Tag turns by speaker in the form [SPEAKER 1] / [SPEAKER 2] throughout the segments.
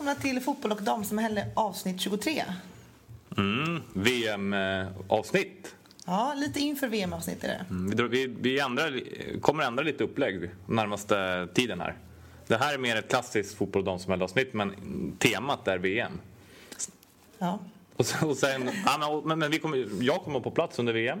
[SPEAKER 1] Välkomna till Fotboll och damsamhälle avsnitt 23.
[SPEAKER 2] VM-avsnitt.
[SPEAKER 1] Ja, lite inför VM-avsnitt är det.
[SPEAKER 2] Vi, drar- vi, vi ändrar, kommer ändra lite upplägg närmaste tiden här. Det här är mer ett klassiskt fotboll och damsamhälle-avsnitt men temat är VM.
[SPEAKER 1] Ja,
[SPEAKER 2] Och sen, och sen, ja, men- men, vi kommer, jag kommer på plats under VM.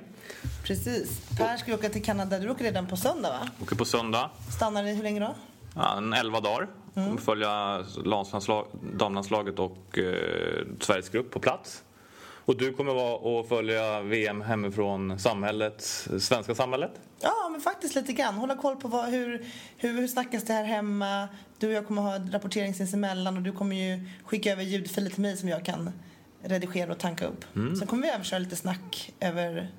[SPEAKER 1] precis. Per ska åka till Kanada. Du åker redan på söndag va?
[SPEAKER 2] Åker på söndag.
[SPEAKER 1] Stannar i hur länge då?
[SPEAKER 2] Ja, en 11 dagar. Kommer följa landslag, damlandslaget och eh, Sveriges grupp på plats. Och du kommer vara och följa VM hemifrån samhället, svenska samhället.
[SPEAKER 1] Ja, men faktiskt lite grann. Hålla koll på vad, hur, hur, hur snackas det här hemma. Du och jag kommer ha rapportering sinsemellan och du kommer ju skicka över ljudfiler till mig som jag kan redigera och tanka upp. Sen kommer vi även köra lite snack över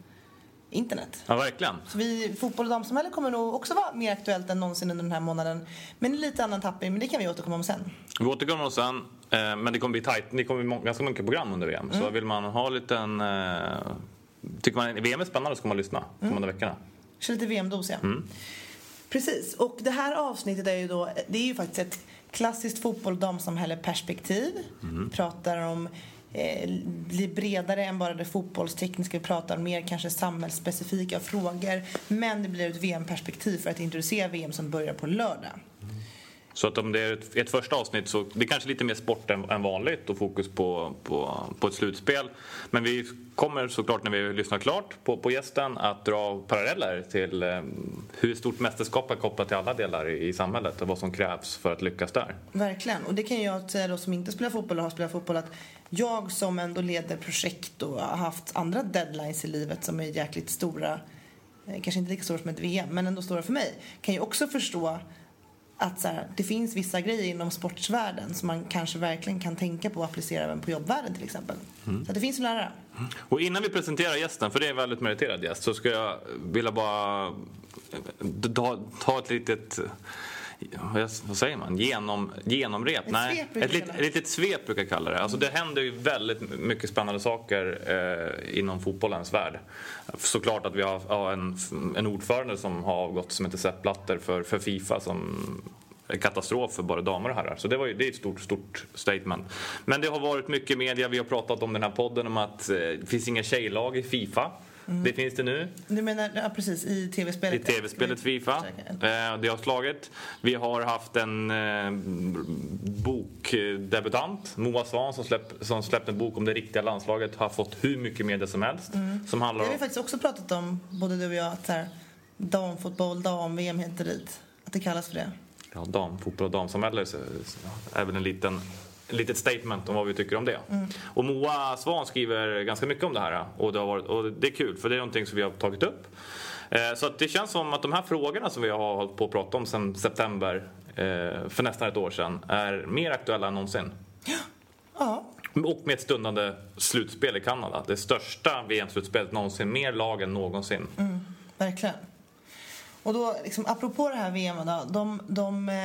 [SPEAKER 1] internet.
[SPEAKER 2] Ja, verkligen.
[SPEAKER 1] Så vi, fotboll och damsamhälle kommer nog också vara mer aktuellt än någonsin under den här månaden. Men lite annan tappning, men det kan vi återkomma om sen.
[SPEAKER 2] Vi återkommer om sen, eh, men det kommer bli tajt. Det kommer bli ganska mycket program under VM. Så vill man ha lite en... Eh, tycker man VM är spännande så ska man lyssna kommande veckorna.
[SPEAKER 1] Kör lite VM-dos, ja. Precis. Och det här avsnittet är ju då, det är ju faktiskt ett klassiskt fotboll damsamhälle perspektiv. Pratar om Eh, blir bredare än bara det fotbollstekniska. Vi pratar om mer kanske samhällsspecifika frågor. Men det blir ett VM-perspektiv för att introducera VM som börjar på lördag.
[SPEAKER 2] Så att om det är ett, ett första avsnitt så det är kanske lite mer sport än, än vanligt och fokus på, på, på ett slutspel. Men vi kommer såklart när vi lyssnar klart på, på gästen att dra paralleller till eh, hur stort mästerskap är kopplat till alla delar i, i samhället och vad som krävs för att lyckas där.
[SPEAKER 1] Verkligen. Och det kan jag säga då som inte spelar fotboll och har spelat fotboll att jag som ändå leder projekt och har haft andra deadlines i livet som är jäkligt stora, eh, kanske inte lika stora som ett VM, men ändå stora för mig, kan ju också förstå att så här, det finns vissa grejer inom sportsvärlden som man kanske verkligen kan tänka på och applicera även på jobbvärlden till exempel. Så att det finns att lära.
[SPEAKER 2] Och innan vi presenterar gästen, för det är en väldigt meriterad gäst, så ska jag vilja bara eh, ta, ta ett litet vad säger man? Genom, genomrep?
[SPEAKER 1] Ett
[SPEAKER 2] Nej,
[SPEAKER 1] svep
[SPEAKER 2] ett, lit, ett litet svep brukar jag kalla det. Alltså det händer ju väldigt mycket spännande saker eh, inom fotbollens värld. Såklart att vi har, har en, en ordförande som har avgått som heter Sepp Blatter för, för Fifa som katastrof för både damer och herrar. Så det, var ju, det är ett stort, stort statement. Men det har varit mycket media. Vi har pratat om den här podden om att eh, det finns inga tjejlag i Fifa. Det finns det nu.
[SPEAKER 1] Du menar, ja precis, i
[SPEAKER 2] I
[SPEAKER 1] tv-spelet?
[SPEAKER 2] tv-spelet Fifa. Eh, det har slagit. Vi har haft en eh, bokdebutant, Moa Svan, som, släpp, som släppte en bok om det riktiga landslaget. Har fått hur mycket media som helst. Som
[SPEAKER 1] Det
[SPEAKER 2] handlar
[SPEAKER 1] har vi faktiskt också pratat om, både du och jag, att så här, damfotboll, dam-VM heter dit. Att det kallas för det.
[SPEAKER 2] Ja, dam, fotboll och damsamhälle så- även en liten litet statement om vad vi tycker om det. Och Moa Svan skriver ganska mycket om det här och det, har varit, och det är kul för det är någonting som vi har tagit upp. Eh, Så det känns som att de här frågorna som vi har hållit på att prata om sedan september eh, för nästan ett år sedan är mer aktuella än någonsin.
[SPEAKER 1] Ja,
[SPEAKER 2] Och med ett stundande slutspel i Kanada. Det största VM-slutspelet någonsin. Mer lag än någonsin.
[SPEAKER 1] verkligen. Och då, liksom, apropå det här VM, då, de, de eh,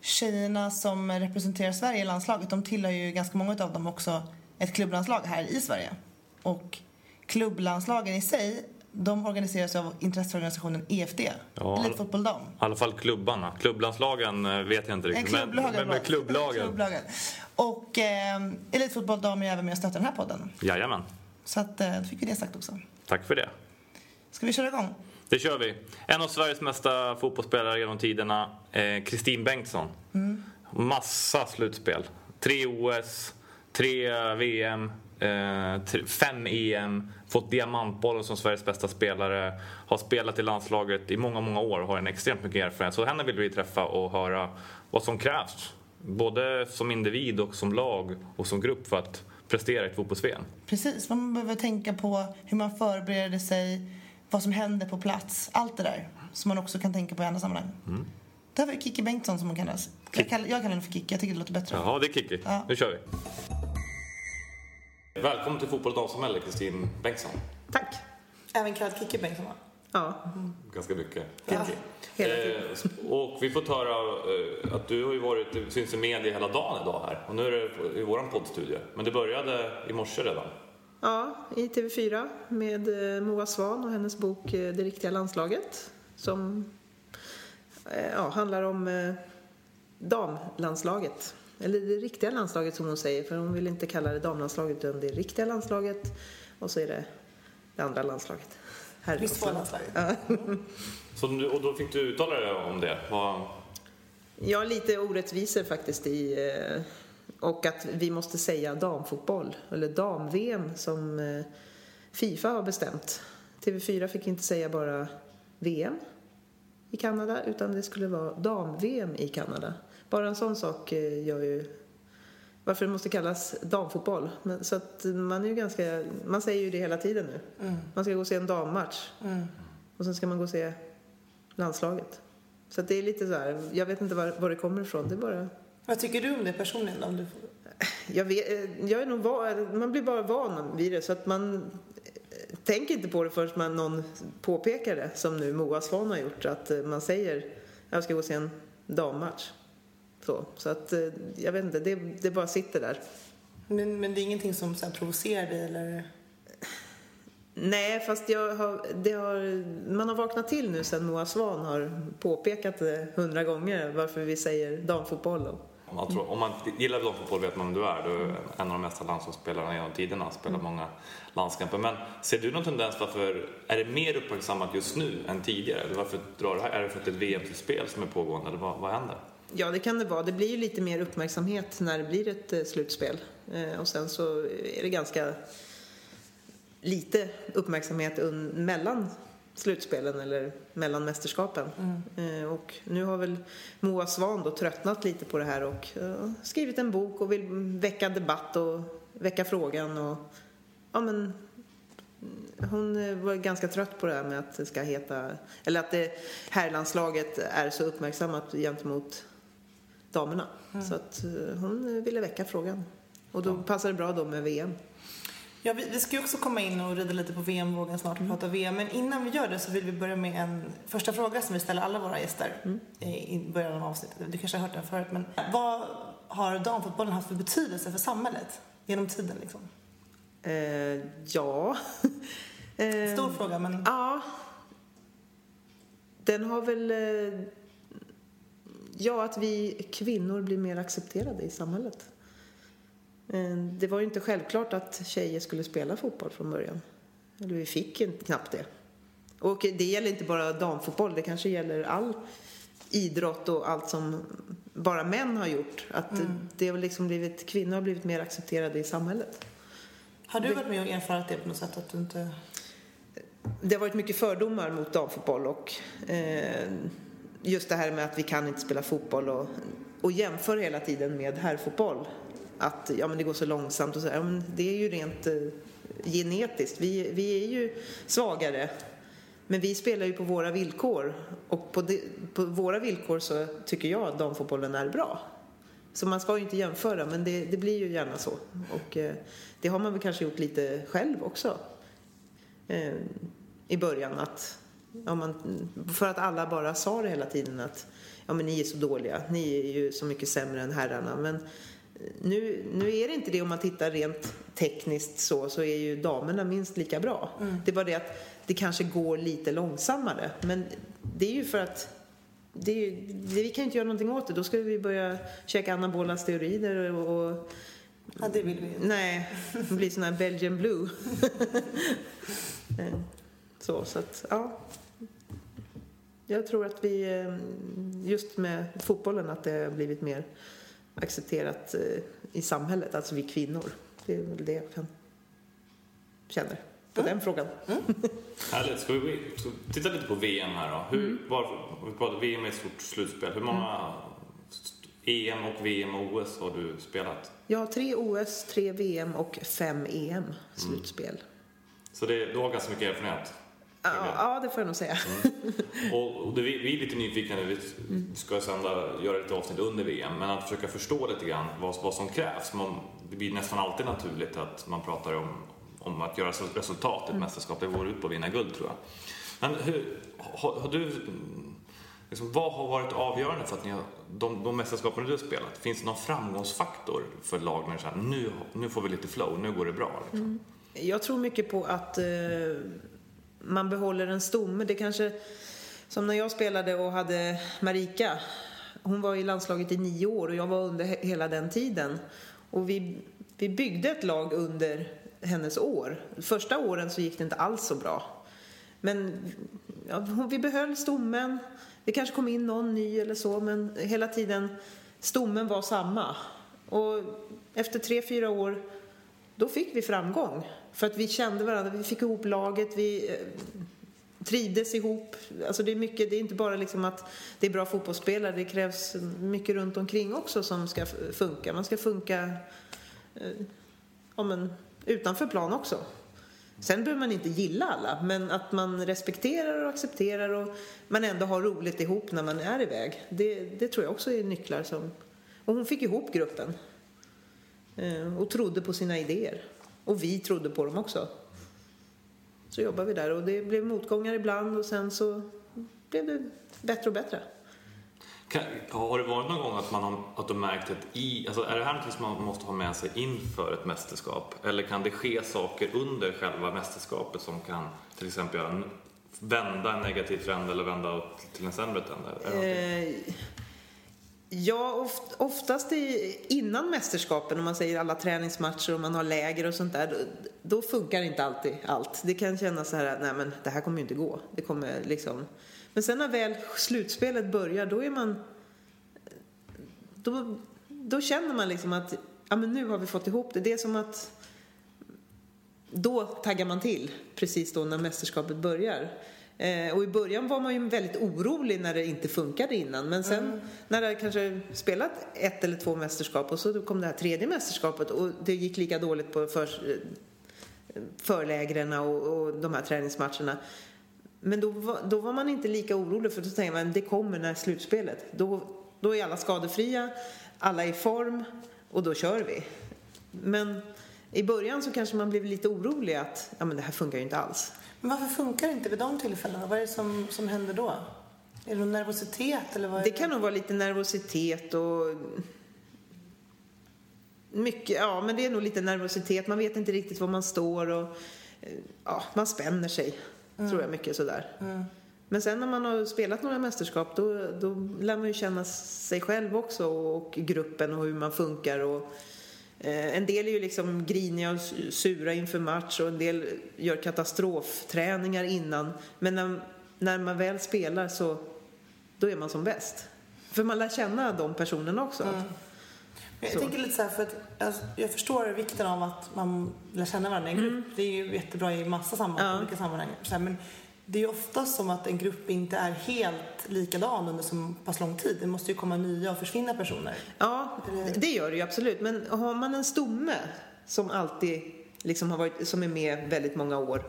[SPEAKER 1] tjejerna som representerar Sverige i landslaget, de tillhör ju ganska många av dem också ett klubblandslag här i Sverige. Och klubblandslagen i sig de organiseras av intresseorganisationen EFD,
[SPEAKER 2] Ja.
[SPEAKER 1] Elitfotboll Dam.
[SPEAKER 2] I alla fall klubbarna. Klubblandslagen eh, vet jag inte riktigt. Men,
[SPEAKER 1] Klubblagen.
[SPEAKER 2] men, men klubblagen.
[SPEAKER 1] klubblagen. Och eh, Elitfotboll Dam är även med och stöttar den här podden.
[SPEAKER 2] Jajamän.
[SPEAKER 1] Så att, eh, då fick vi det sagt också.
[SPEAKER 2] Tack för det.
[SPEAKER 1] Ska vi köra igång?
[SPEAKER 2] Det kör vi. En av Sveriges mesta fotbollsspelare genom tiderna, eh, Kristin Bengtsson. Massa slutspel. Tre OS, tre VM, eh, tre, fem EM. Fått diamantbollen som Sveriges bästa spelare. Har spelat i landslaget i många, många år och har en extremt mycket erfarenhet. Så henne vill vi träffa och höra vad som krävs. Både som individ och som lag och som grupp för att prestera i ett fotbolls-VM.
[SPEAKER 1] Precis, vad man behöver tänka på, hur man förbereder sig, vad som händer på plats. Allt det där som man också kan tänka på i andra sammanhang.
[SPEAKER 2] Mm.
[SPEAKER 1] Då har vi Kikki Bengtsson som hon kallas. Jag kallar, jag kallar henne för Kikki, jag tycker det låter bättre.
[SPEAKER 2] Jaha, det är Kiki.
[SPEAKER 1] Ja.
[SPEAKER 2] Nu kör vi. Välkommen till Fotboll och damsamhälle, Kristin Bengtsson.
[SPEAKER 3] Tack.
[SPEAKER 1] Även kallad Kikki Bengtsson va?
[SPEAKER 3] Ja,
[SPEAKER 2] Ganska mycket.
[SPEAKER 3] ja. hela tiden.
[SPEAKER 2] Eh, och vi får höra eh, att du har ju varit, syns i media hela dagen idag här. Och nu är det i våran poddstudio. Men det började i morse redan.
[SPEAKER 3] Ja, i TV4 med eh, Moa Svan och hennes bok eh, Det riktiga landslaget som eh, ja, handlar om damlandslaget. Eller det riktiga landslaget som hon säger, för hon vill inte kalla det damlandslaget utan det riktiga landslaget och så är det det andra landslaget. Herrlandslaget.
[SPEAKER 1] landslaget.
[SPEAKER 2] Så du, och då fick du uttala dig om det. Vad,
[SPEAKER 3] Ja, lite orättvisor faktiskt i... Och att vi måste säga damfotboll, eller dam-VM som eh, Fifa har bestämt. TV4 fick inte säga bara VM i Kanada, utan det skulle vara dam-VM i Kanada. Bara en sån sak eh, gör ju varför det måste kallas damfotboll. Men, så att man är ju ganska... Man säger ju det hela tiden nu. Man ska gå och se en dammatch. Och sen ska man gå och se landslaget. Så att det är lite så här, jag vet inte var, var det kommer ifrån. Det är bara...
[SPEAKER 1] Vad tycker du om det personligen? Om du...
[SPEAKER 3] Jag, vet, eh, jag är nog van, man blir bara van vid det så att man eh, tänker inte på det förrän man någon påpekar det. Som nu Moa Svan har gjort. Att eh, man säger jag ska gå och se en dammatch. Så, så att jag vet inte, det, det bara sitter där.
[SPEAKER 1] Men, men det är ingenting som så här provocerar dig eller?
[SPEAKER 3] Nej, fast jag har, det har, man har vaknat till nu sen Moa Svan har påpekat det hundra gånger varför vi säger damfotboll. Och,
[SPEAKER 2] om, man tror, om man gillar damfotboll vet man vem du är. Du är en av de mesta landslagsspelarna genom tiderna. Spelar många landskamper. Men ser du någon tendens varför är det mer uppmärksammat just nu än tidigare? Eller varför drar det här? Är det för att det är ett VM-slutspel som är pågående? Eller vad, vad händer?
[SPEAKER 3] Ja, det kan det vara. Det blir ju lite mer uppmärksamhet när det blir ett eh, slutspel. Eh, och sen så är det ganska lite uppmärksamhet mellan slutspelen eller mellan mästerskapen. Eh, och nu har väl Moa Svan då tröttnat lite på det här och eh, skrivit en bok och vill väcka debatt och väcka frågan och ja men hon eh, var ganska trött på det här med att det ska heta, eller att det herrlandslaget är så uppmärksammat gentemot damerna. Så att eh, hon ville väcka frågan. Och då passar det bra då med VM.
[SPEAKER 1] Ja, vi, vi ska ju också komma in och rida lite på VM-vågen snart och prata VM. Men innan vi gör det så vill vi börja med en första fråga som vi ställer alla våra gäster i i början av avsnittet. Du kanske har hört den förut, men vad har damfotbollen haft för betydelse för samhället genom tiden? Liksom?
[SPEAKER 3] Eh, ja. Eh,
[SPEAKER 1] Stor fråga, men
[SPEAKER 3] Ja. Den har väl... eh, Ja, att vi kvinnor blir mer accepterade i samhället. Eh, Det var ju inte självklart att tjejer skulle spela fotboll från början. Eller vi fick inte- knappt det. Och det gäller inte bara damfotboll, det kanske gäller all idrott och allt som bara män har gjort. Att det har liksom blivit, kvinnor har blivit mer accepterade i samhället.
[SPEAKER 1] har du varit med och erfarit det på något sätt? Att du inte...
[SPEAKER 3] Det har varit mycket fördomar mot damfotboll och eh, just det här med att vi kan inte spela fotboll och, och jämför hela tiden med herrfotboll. Att ja, men det går så långsamt och så. Ja, men det är ju rent eh, genetiskt. Vi, vi är ju svagare. Men vi spelar ju på våra villkor och på, de, på våra villkor så tycker jag att damfotbollen är bra. Så man ska ju inte jämföra men det, det blir ju gärna så. Och eh, det har man väl kanske gjort lite själv också eh, i början att ja, man, för att alla bara sa det hela tiden att ja, men ni är så dåliga, ni är ju så mycket sämre än herrarna. Men nu, nu är det inte det om man tittar rent tekniskt så, så är ju damerna minst lika bra. Det är bara det att det kanske går lite långsammare. Men det är ju för att det är, det, vi kan ju inte göra någonting åt det. Då ska vi börja käka anabola steroider och, och
[SPEAKER 1] Ja, det vill vi ju.
[SPEAKER 3] Nej, det blir sån här Belgian blue. Eh, så, så att, ja. Jag tror att vi, eh, just med fotbollen, att det har blivit mer accepterat eh, i samhället, alltså vi kvinnor. Det är väl det jag kan känner på den frågan.
[SPEAKER 2] Härligt. Ska vi titta lite på VM här då? Hur, var, vi pratar VM är ett stort slutspel. Hur många EM och VM och OS har du spelat?
[SPEAKER 3] Jag har tre OS, tre VM och fem EM slutspel.
[SPEAKER 2] Så det, du har ganska mycket erfarenhet?
[SPEAKER 3] Ja, ja, det får jag nog säga.
[SPEAKER 2] Och, och det, vi, vi är lite nyfikna nu, vi ska sända, göra lite avsnitt under VM, men att försöka förstå lite grann vad, vad som krävs. Man, det blir nästan alltid naturligt att man pratar om, om att göra resultat i ett mästerskap. Det går ut på att vinna guld tror jag. Men hur, har, har du, liksom, vad har varit avgörande för att ni har, de, de mästerskapen du har spelat, finns det någon framgångsfaktor för lag när här, nu, nu får vi lite flow, nu går det bra? Liksom?
[SPEAKER 3] Jag tror mycket på att eh, man behåller en stomme. Det kanske, som när jag spelade och hade Marika. Hon var i landslaget i nio år och jag var under hela den tiden. Och vi, vi byggde ett lag under hennes år. Första åren så gick det inte alls så bra. Men ja, vi behöll stommen. Det kanske kom in någon ny eller så, men hela tiden stommen var samma. Och efter tre, fyra år då fick vi framgång. För att vi kände varandra, vi fick ihop laget, vi eh, trivdes ihop. Alltså det är mycket, det är inte bara liksom att det är bra fotbollsspelare, det krävs mycket runt omkring också som ska funka. Man ska funka eh, ja, men, utanför plan också. Sen behöver man inte gilla alla, men att man respekterar och accepterar och man ändå har roligt ihop när man är iväg. Det, det tror jag också är nycklar som... Och hon fick ihop gruppen. Eh, och trodde på sina idéer. Och vi trodde på dem också. Så jobbade vi där och det blev motgångar ibland och sen så blev det bättre och bättre.
[SPEAKER 2] Kan, har det varit någon gång att man har att du märkt att i, alltså är det här något som man måste ha med sig inför ett mästerskap? Eller kan det ske saker under själva mästerskapet som kan till exempel göra en, vända en negativ trend eller vända till en sämre trend?
[SPEAKER 3] Eh, ja, oftast i, innan mästerskapen, om man säger alla träningsmatcher och man har läger och sånt där, då, då funkar inte alltid allt. Det kan kännas så här att nej men det här kommer ju inte gå. Det kommer liksom... Men sen när väl slutspelet börjar, då är man... Då, då känner man liksom att ja, men nu har vi fått ihop det. Det är som att då taggar man till precis då när mästerskapet börjar. Eh, och i början var man ju väldigt orolig när det inte funkade innan. Men sen när det kanske spelat ett eller två mästerskap och så kom det här tredje mästerskapet och det gick lika dåligt på för, eh, förlägren och, och de här träningsmatcherna. Men då var, då var man inte lika orolig för då tänkte man det kommer när slutspelet. Då, då är alla skadefria, alla är i form och då kör vi. Men i början så kanske man blev lite orolig att ja, men det här funkar ju inte alls.
[SPEAKER 1] Men varför funkar det inte vid de tillfällena? Vad är det som, som händer då? Är det någon nervositet eller vad är
[SPEAKER 3] Det kan nog vara lite nervositet och mycket, ja men det är nog lite nervositet. Man vet inte riktigt var man står och eh, ja, man spänner sig. Tror jag mycket sådär. Men sen när man har spelat några mästerskap då, då lär man ju känna sig själv också och gruppen och hur man funkar. Och, en del är ju liksom griniga och sura inför match och en del gör katastrofträningar innan. Men när, när man väl spelar så då är man som bäst. För man lär känna de personerna också.
[SPEAKER 1] Jag
[SPEAKER 3] Så.
[SPEAKER 1] tänker lite så här, för att alltså, jag förstår vikten av att man lär känna varandra i en grupp. Det är ju jättebra i massa sammanhang,
[SPEAKER 3] Mm. Ja.
[SPEAKER 1] olika sammanhang. Så här, men det är ofta som att en grupp inte är helt likadan under så pass lång tid. Det måste ju komma nya och försvinna personer.
[SPEAKER 3] Ja, det gör det ju absolut. Men har man en stomme som alltid liksom har varit, som är med väldigt många år.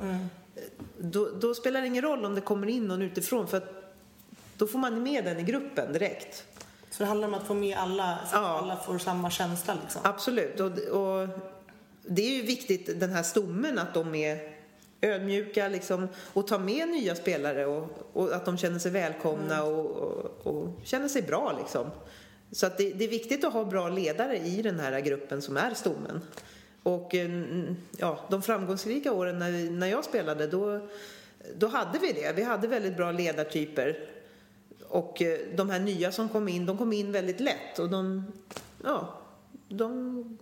[SPEAKER 3] Då, då spelar det ingen roll om det kommer in någon utifrån för att då får man med den i gruppen direkt.
[SPEAKER 1] Så det handlar om att få med alla, så att
[SPEAKER 3] Ja.
[SPEAKER 1] alla får samma känsla liksom.
[SPEAKER 3] Absolut. Och, och det är ju viktigt, den här stommen, att de är ödmjuka liksom, och tar med nya spelare och, och att de känner sig välkomna och, och, och känner sig bra. Liksom. Så att det, det är viktigt att ha bra ledare i den här gruppen som är stommen. Och mm, ja, de framgångsrika åren när, när jag spelade, då, då hade vi det. Vi hade väldigt bra ledartyper. Och eh, de här nya som kom in, de kom in väldigt lätt och de, ja, de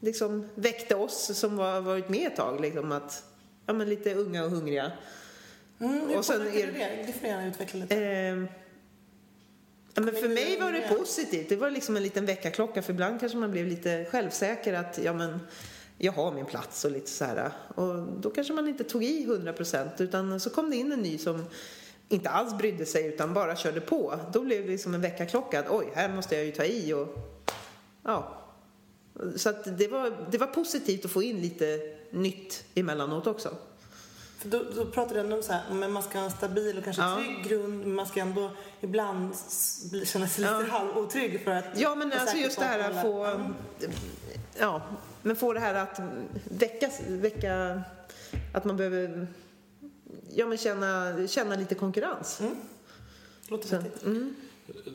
[SPEAKER 3] liksom väckte oss som var, varit med ett tag, liksom att, ja men lite unga och hungriga.
[SPEAKER 1] Mm,
[SPEAKER 3] Och sen är-
[SPEAKER 1] det? Det får gärna utveckla lite.
[SPEAKER 3] Eh, ja, men för mig var det positivt. Det var liksom en liten väckarklocka. För ibland kanske man blev lite självsäker att ja, men, jag har min plats och lite så här. Och då kanske man inte tog i 100 procent utan så kom det in en ny som inte alls brydde sig utan bara körde på. Då blev det liksom en väckarklocka att oj, här måste jag ju ta i och ja. Så att det var, det var positivt att få in lite nytt emellanåt också.
[SPEAKER 1] För då, då pratar du ändå om så här, men man ska ha en stabil och kanske
[SPEAKER 3] Ja.
[SPEAKER 1] trygg grund, men man ska ändå ibland bli- känna sig lite halvotrygg för att
[SPEAKER 3] Ja, men alltså just det här att få...
[SPEAKER 1] Ja.
[SPEAKER 3] Ja, men få det här att väcka... väcka att man behöver ja, men känna, känna lite konkurrens.
[SPEAKER 1] Låter
[SPEAKER 3] Så,
[SPEAKER 1] vettigt.
[SPEAKER 3] mm.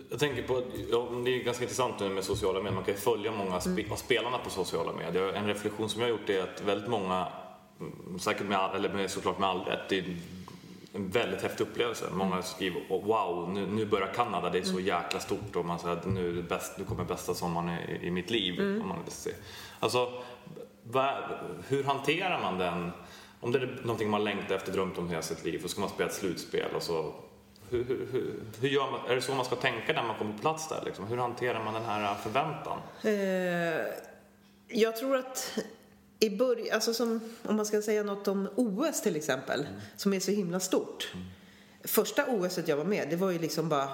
[SPEAKER 2] Jag tänker på, ja, det är ganska intressant nu med sociala medier. Man kan ju följa många spe, av spelarna på sociala medier. En reflektion som jag har gjort är att väldigt många, mm, säkert med, eller med, såklart med all rätt, det är en väldigt häftig upplevelse. Många skriver "Åh, wow, nu, nu börjar Kanada, det är så jäkla stort och man säger nu, är det bäst, nu kommer bästa sommaren i, i mitt liv. Om man vill se. Alltså, hur hanterar man den? Om det är någonting man längtar efter, drömt om hela sitt liv och ska man spela ett slutspel och så hur, hur, hur, man, är det så man ska tänka när man kommer på plats där? Liksom? Hur hanterar man den här förväntan?
[SPEAKER 3] Eh, jag tror att i början, alltså som, om man ska säga något om OS till exempel, som är så himla stort. Första OS jag var med, det var ju liksom bara,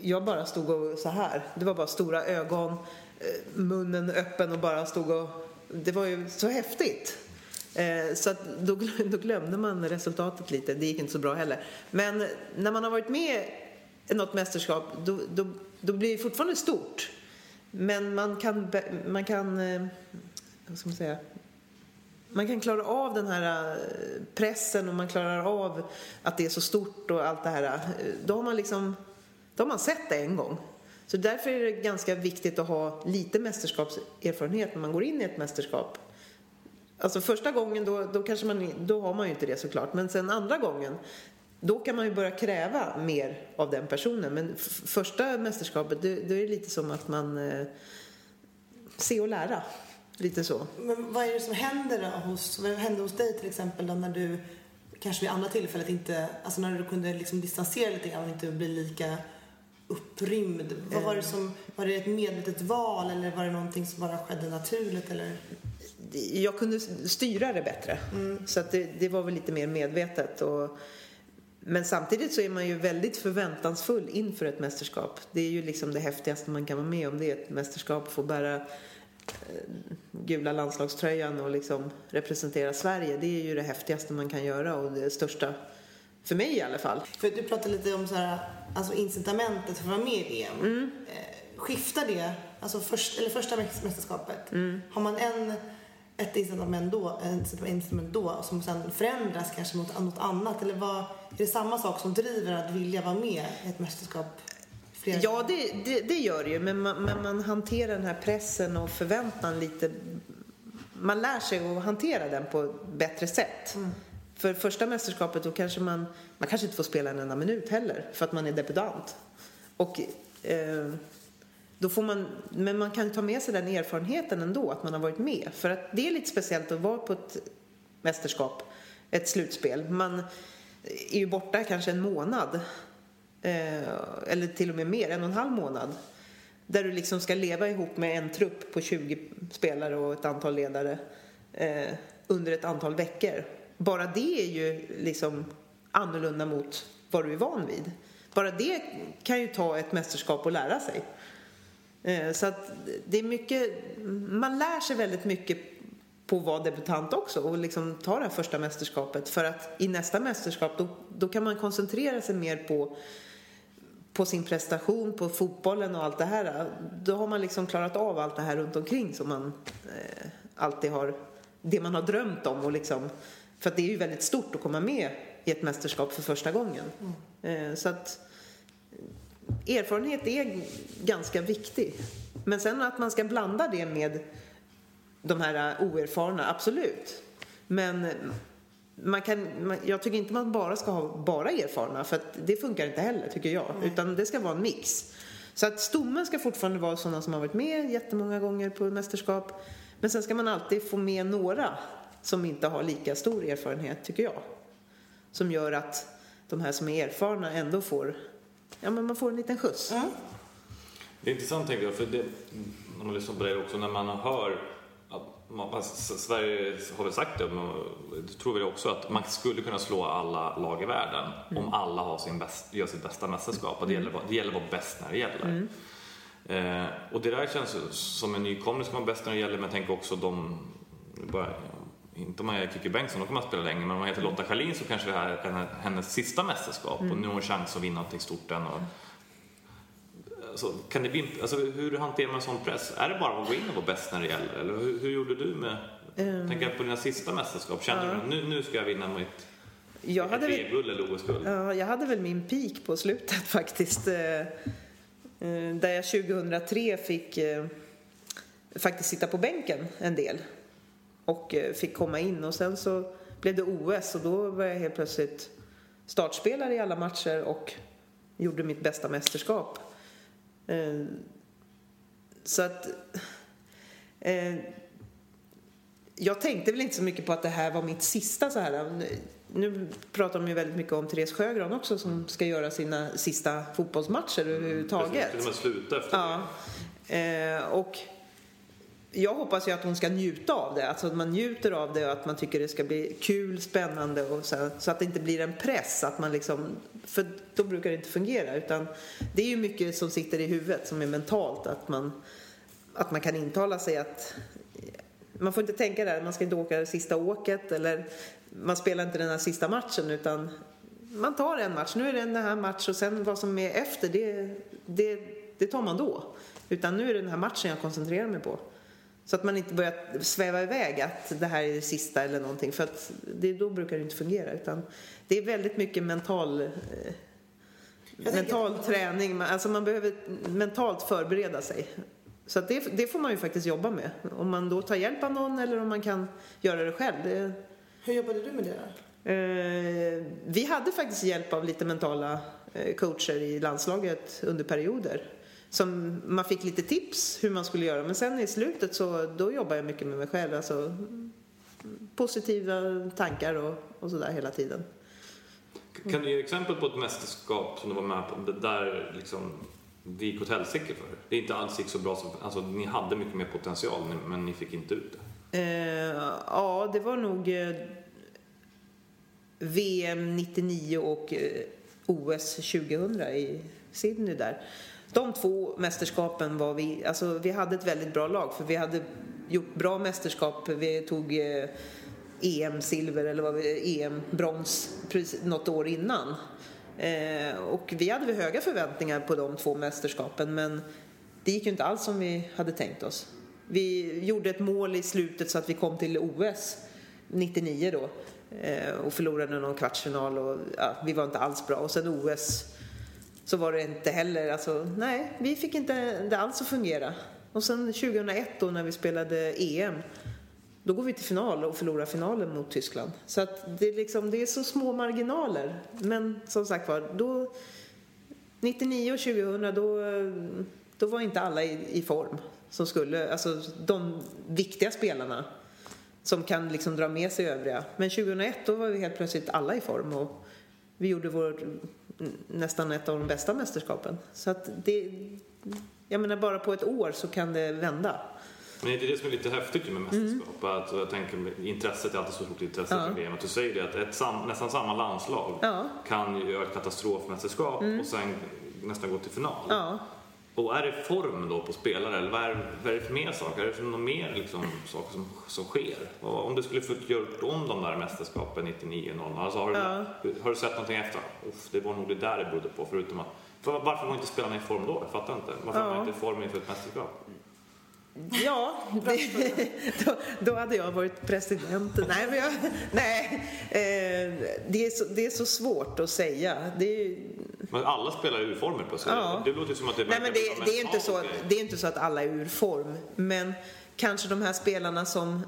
[SPEAKER 3] jag bara stod och så här. Det var bara stora ögon, eh, munnen öppen och bara stod och, det var ju så häftigt. Eh, så att då, då glömde man resultatet lite. Det gick inte så bra heller. Men när man har varit med i något mästerskap, då, då, då blir det fortfarande stort. Men man kan, man kan, eh, vad ska man säga, man kan klara av den här eh, pressen och man klarar av att det är så stort och allt det här. Då har man liksom, då har man sett det en gång. Så därför är det ganska viktigt att ha lite mästerskapserfarenhet när man går in i ett mästerskap. Alltså första gången då, då kanske man, då har man ju inte det såklart. Men sen andra gången, då kan man ju börja kräva mer av den personen. Men första mästerskapet, då, då är det lite som att man eh, se och lära. Lite så.
[SPEAKER 1] Men vad är det som händer då hos, vad hände hos dig till exempel då när du kanske vid andra tillfället inte, alltså när du kunde liksom distansera lite grann och inte bli lika upprymd. Vad var det som, var det ett medvetet val eller var det någonting som bara skedde naturligt eller?
[SPEAKER 3] Jag kunde styra det bättre. Så att det, det var väl lite mer medvetet. Och, men samtidigt så är man ju väldigt förväntansfull inför ett mästerskap. Det är ju liksom det häftigaste man kan vara med om. Det är ett mästerskap, få bära eh, gula landslagströjan och liksom representera Sverige. Det är ju det häftigaste man kan göra och det största, för mig i alla fall.
[SPEAKER 1] För du pratade lite om så här, alltså incitamentet för att vara med i VM. Eh, skiftar det, alltså först, eller första mästerskapet, har man en, ett incitament då, incitament då som sen förändras kanske mot något annat? Eller vad, är det samma sak som driver att vilja vara med i ett mästerskap? Flera
[SPEAKER 3] Ja, det, det, det gör det ju. Men man, men man hanterar den här pressen och förväntan lite... Man lär sig att hantera den på ett bättre sätt. För första mästerskapet då kanske man... Man kanske inte får spela en enda minut heller för att man är debutant. Och eh, då får man... Men man kan ta med sig den erfarenheten ändå, att man har varit med. För att det är lite speciellt att vara på ett mästerskap, ett slutspel. Man är ju borta kanske en månad eh, eller till och med mer, en och en halv månad. Där du liksom ska leva ihop med en trupp på 20 spelare och ett antal ledare eh, under ett antal veckor. Bara det är ju liksom annorlunda mot vad du är van vid. Bara det kan ju ta ett mästerskap att lära sig. Eh, så att det är mycket, man lär sig väldigt mycket på att vara debutant också och liksom ta det här första mästerskapet. För att i nästa mästerskap då, då kan man koncentrera sig mer på på sin prestation, på fotbollen och allt det här. Då har man liksom klarat av allt det här runt omkring som man eh, alltid har, det man har drömt om och liksom, för att det är ju väldigt stort att komma med i ett mästerskap för första gången. Eh, så att erfarenhet är ganska viktig. Men sen att man ska blanda det med de här oerfarna, absolut. Men man kan, man, jag tycker inte man bara ska ha bara erfarna för att det funkar inte heller tycker jag. Utan det ska vara en mix. Så att stommen ska fortfarande vara sådana som har varit med jättemånga gånger på mästerskap. Men sen ska man alltid få med några som inte har lika stor erfarenhet tycker jag. Som gör att de här som är erfarna ändå får, ja men man får en liten skjuts.
[SPEAKER 2] Det är intressant tänker jag, för det, när man lyssnar på det också, när man hör att man, Sverige har väl sagt det, men det tror vi också, att man skulle kunna slå alla lag i världen om alla har sin bäst, gör sitt bästa mästerskap. Och det, gäller, det gäller att vara bäst när det gäller. Eh, och det där känns som en nykomling ska vara bäst när det gäller, men jag tänker också de, bara, inte om man är Kikki Bengtsson, då kommer man spela länge, men om man heter Lotta Schelin så kanske det här är hennes- sista mästerskap och nu har hon chans att vinna någonting stort än. Och, Alltså, kan det bli, alltså, hur hanterar man sån press? Är det bara att gå in och vara bäst när det gäller? Eller hur, hur gjorde du med,
[SPEAKER 3] Ehm.
[SPEAKER 2] tänker på dina sista mästerskap, kände du att nu, nu ska jag vinna mitt
[SPEAKER 3] Jag hade väl,
[SPEAKER 2] VM-guld eller OS-guld?
[SPEAKER 3] ja, jag hade väl min peak på slutet faktiskt. Eh, eh, Där jag 2003 fick eh, faktiskt sitta på bänken en del. Och eh, fick komma in och sen så blev det OS och då var jag helt plötsligt startspelare i alla matcher och gjorde mitt bästa mästerskap. Eh, Så att... eh, jag tänkte väl inte så mycket på att det här var mitt sista så här. Nu pratar de ju väldigt mycket om Therese Sjögran också som ska göra sina sista fotbollsmatcher överhuvudtaget.
[SPEAKER 2] Till och med sluta efter
[SPEAKER 3] Ja. Eh, och jag hoppas ju att hon ska njuta av det. Alltså att man njuter av det och att man tycker det ska bli kul, spännande och så, så att det inte blir en press. Att man liksom, för då brukar det inte fungera. Utan det är ju mycket som sitter i huvudet som är mentalt. Att man, att man kan intala sig att man får inte tänka där, man ska inte åka det sista åket eller man spelar inte den här sista matchen utan man tar en match. Nu är det den här matchen och sen vad som är efter det, det, det tar man då. Utan nu är det den här matchen jag koncentrerar mig på. Så att man inte börjar sväva iväg att det här är det sista eller någonting. För att det, då brukar det inte fungera. Utan det är väldigt mycket mental, eh, mental träning. Man- Alltså man behöver mentalt förbereda sig. Så att det, det får man ju faktiskt jobba med. Om man då tar hjälp av någon eller om man kan göra det själv. Det,
[SPEAKER 1] Hur jobbade du med det då?
[SPEAKER 3] Eh, vi hade faktiskt hjälp av lite mentala eh, coacher i landslaget under perioder. Som man fick lite tips hur man skulle göra. Men sen i slutet så då jobbar jag mycket med mig själv. Alltså, mm, positiva tankar och, och sådär hela tiden.
[SPEAKER 2] Kan du ge exempel på ett mästerskap som du var med på där liksom, det gick åt helsike för er? Det inte alls gick så bra som... Alltså, ni hade mycket mer potential men ni fick inte ut det.
[SPEAKER 3] Eh, ja, det var nog eh, VM 99 och eh, OS 2000 i Sydney där. De två mästerskapen var vi, alltså vi hade ett väldigt bra lag för vi hade gjort bra mästerskap. Vi tog eh, EM-silver eller vad vi, EM-brons precis något år innan. Eh, och vi hade väl höga förväntningar på de två mästerskapen men det gick ju inte alls som vi hade tänkt oss. Vi gjorde ett mål i slutet så att vi kom till OS 99 då eh, och förlorade någon kvartsfinal och ja, vi var inte alls bra. Och sen OS så var det inte heller, alltså nej, vi fick inte det alls att fungera. Och sen 2001 då när vi spelade EM då går vi till final och förlorar finalen mot Tyskland. Så att det, är liksom, det är så små marginaler. Men som sagt var, då 99 och 2000 då, då var inte alla i, i form som skulle, alltså de viktiga spelarna som kan liksom dra med sig övriga. Men 2001 då var vi helt plötsligt alla i form och vi gjorde vår, nästan ett av de bästa mästerskapen. Så att det, jag menar bara på ett år så kan det vända.
[SPEAKER 2] Men är det det som är lite häftigt med mästerskap? Att jag tänker, intresset är alltid så stort intresse
[SPEAKER 3] Ja.
[SPEAKER 2] för VM. Att du säger det att ett sam, nästan samma landslag
[SPEAKER 3] Ja.
[SPEAKER 2] kan göra ett katastrofmästerskap och sen nästan gå till final.
[SPEAKER 3] Ja.
[SPEAKER 2] Och är det form då på spelare eller vad är, vad är det för mer saker? Är det för något mer liksom, saker som, som sker? Och om du skulle få gjort om de där mästerskapen 99 00 alltså har, du, har du sett någonting efter? Uff, det var nog det där det berodde på förutom att för varför var inte spelarna i form då? Jag fattar inte. Varför var man inte i form inför ett mästerskap?
[SPEAKER 3] Ja, det, då, då hade jag varit president. Nej, men jag, nej eh, det, är så, det är så svårt att säga. Det är,
[SPEAKER 2] Men alla spelar ur former på sig.
[SPEAKER 3] Ja.
[SPEAKER 2] Det låter som att det
[SPEAKER 3] nej, men det, det, är inte så,
[SPEAKER 2] grej.
[SPEAKER 3] det är inte så att alla är ur form. Men kanske de här spelarna som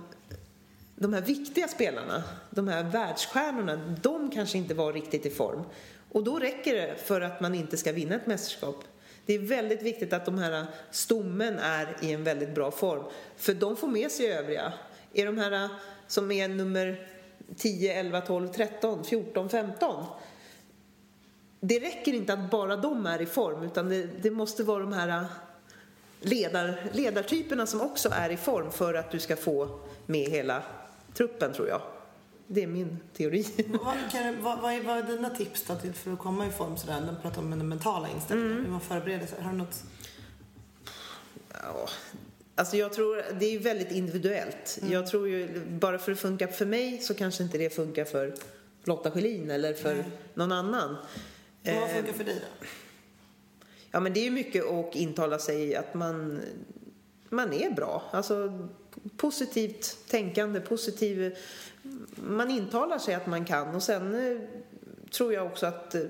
[SPEAKER 3] de här viktiga spelarna, de här världsstjärnorna, de kanske inte var riktigt i form. Och då räcker det för att man inte ska vinna ett mästerskap. Det är väldigt viktigt att de här stommen är i en väldigt bra form. För de får med sig övriga. Är de här som är nummer 10, 11, 12, 13, 14, 15 det räcker inte att bara de är i form utan det, det måste vara de här ledar, ledartyperna som också är i form för att du ska få med hela truppen tror jag. Det är min teori.
[SPEAKER 1] Vad, kan, vad, vad, är, vad är dina tips då till för att komma i form sådär? Du pratar om den mentala inställningen,
[SPEAKER 3] Mm.
[SPEAKER 1] hur man förbereder sig. Har du något?
[SPEAKER 3] Ja, alltså jag tror, det är väldigt individuellt. Jag tror ju, bara för att det funkar för mig så kanske inte det funkar för Lotta Schelin eller för
[SPEAKER 1] Nej.
[SPEAKER 3] någon annan.
[SPEAKER 1] Vad
[SPEAKER 3] Eh,
[SPEAKER 1] funkar för dig då?
[SPEAKER 3] Ja, men det är ju mycket att intala sig att man, man är bra. Alltså positivt tänkande, positiv... Man intalar sig att man kan och sen eh, tror jag också att eh,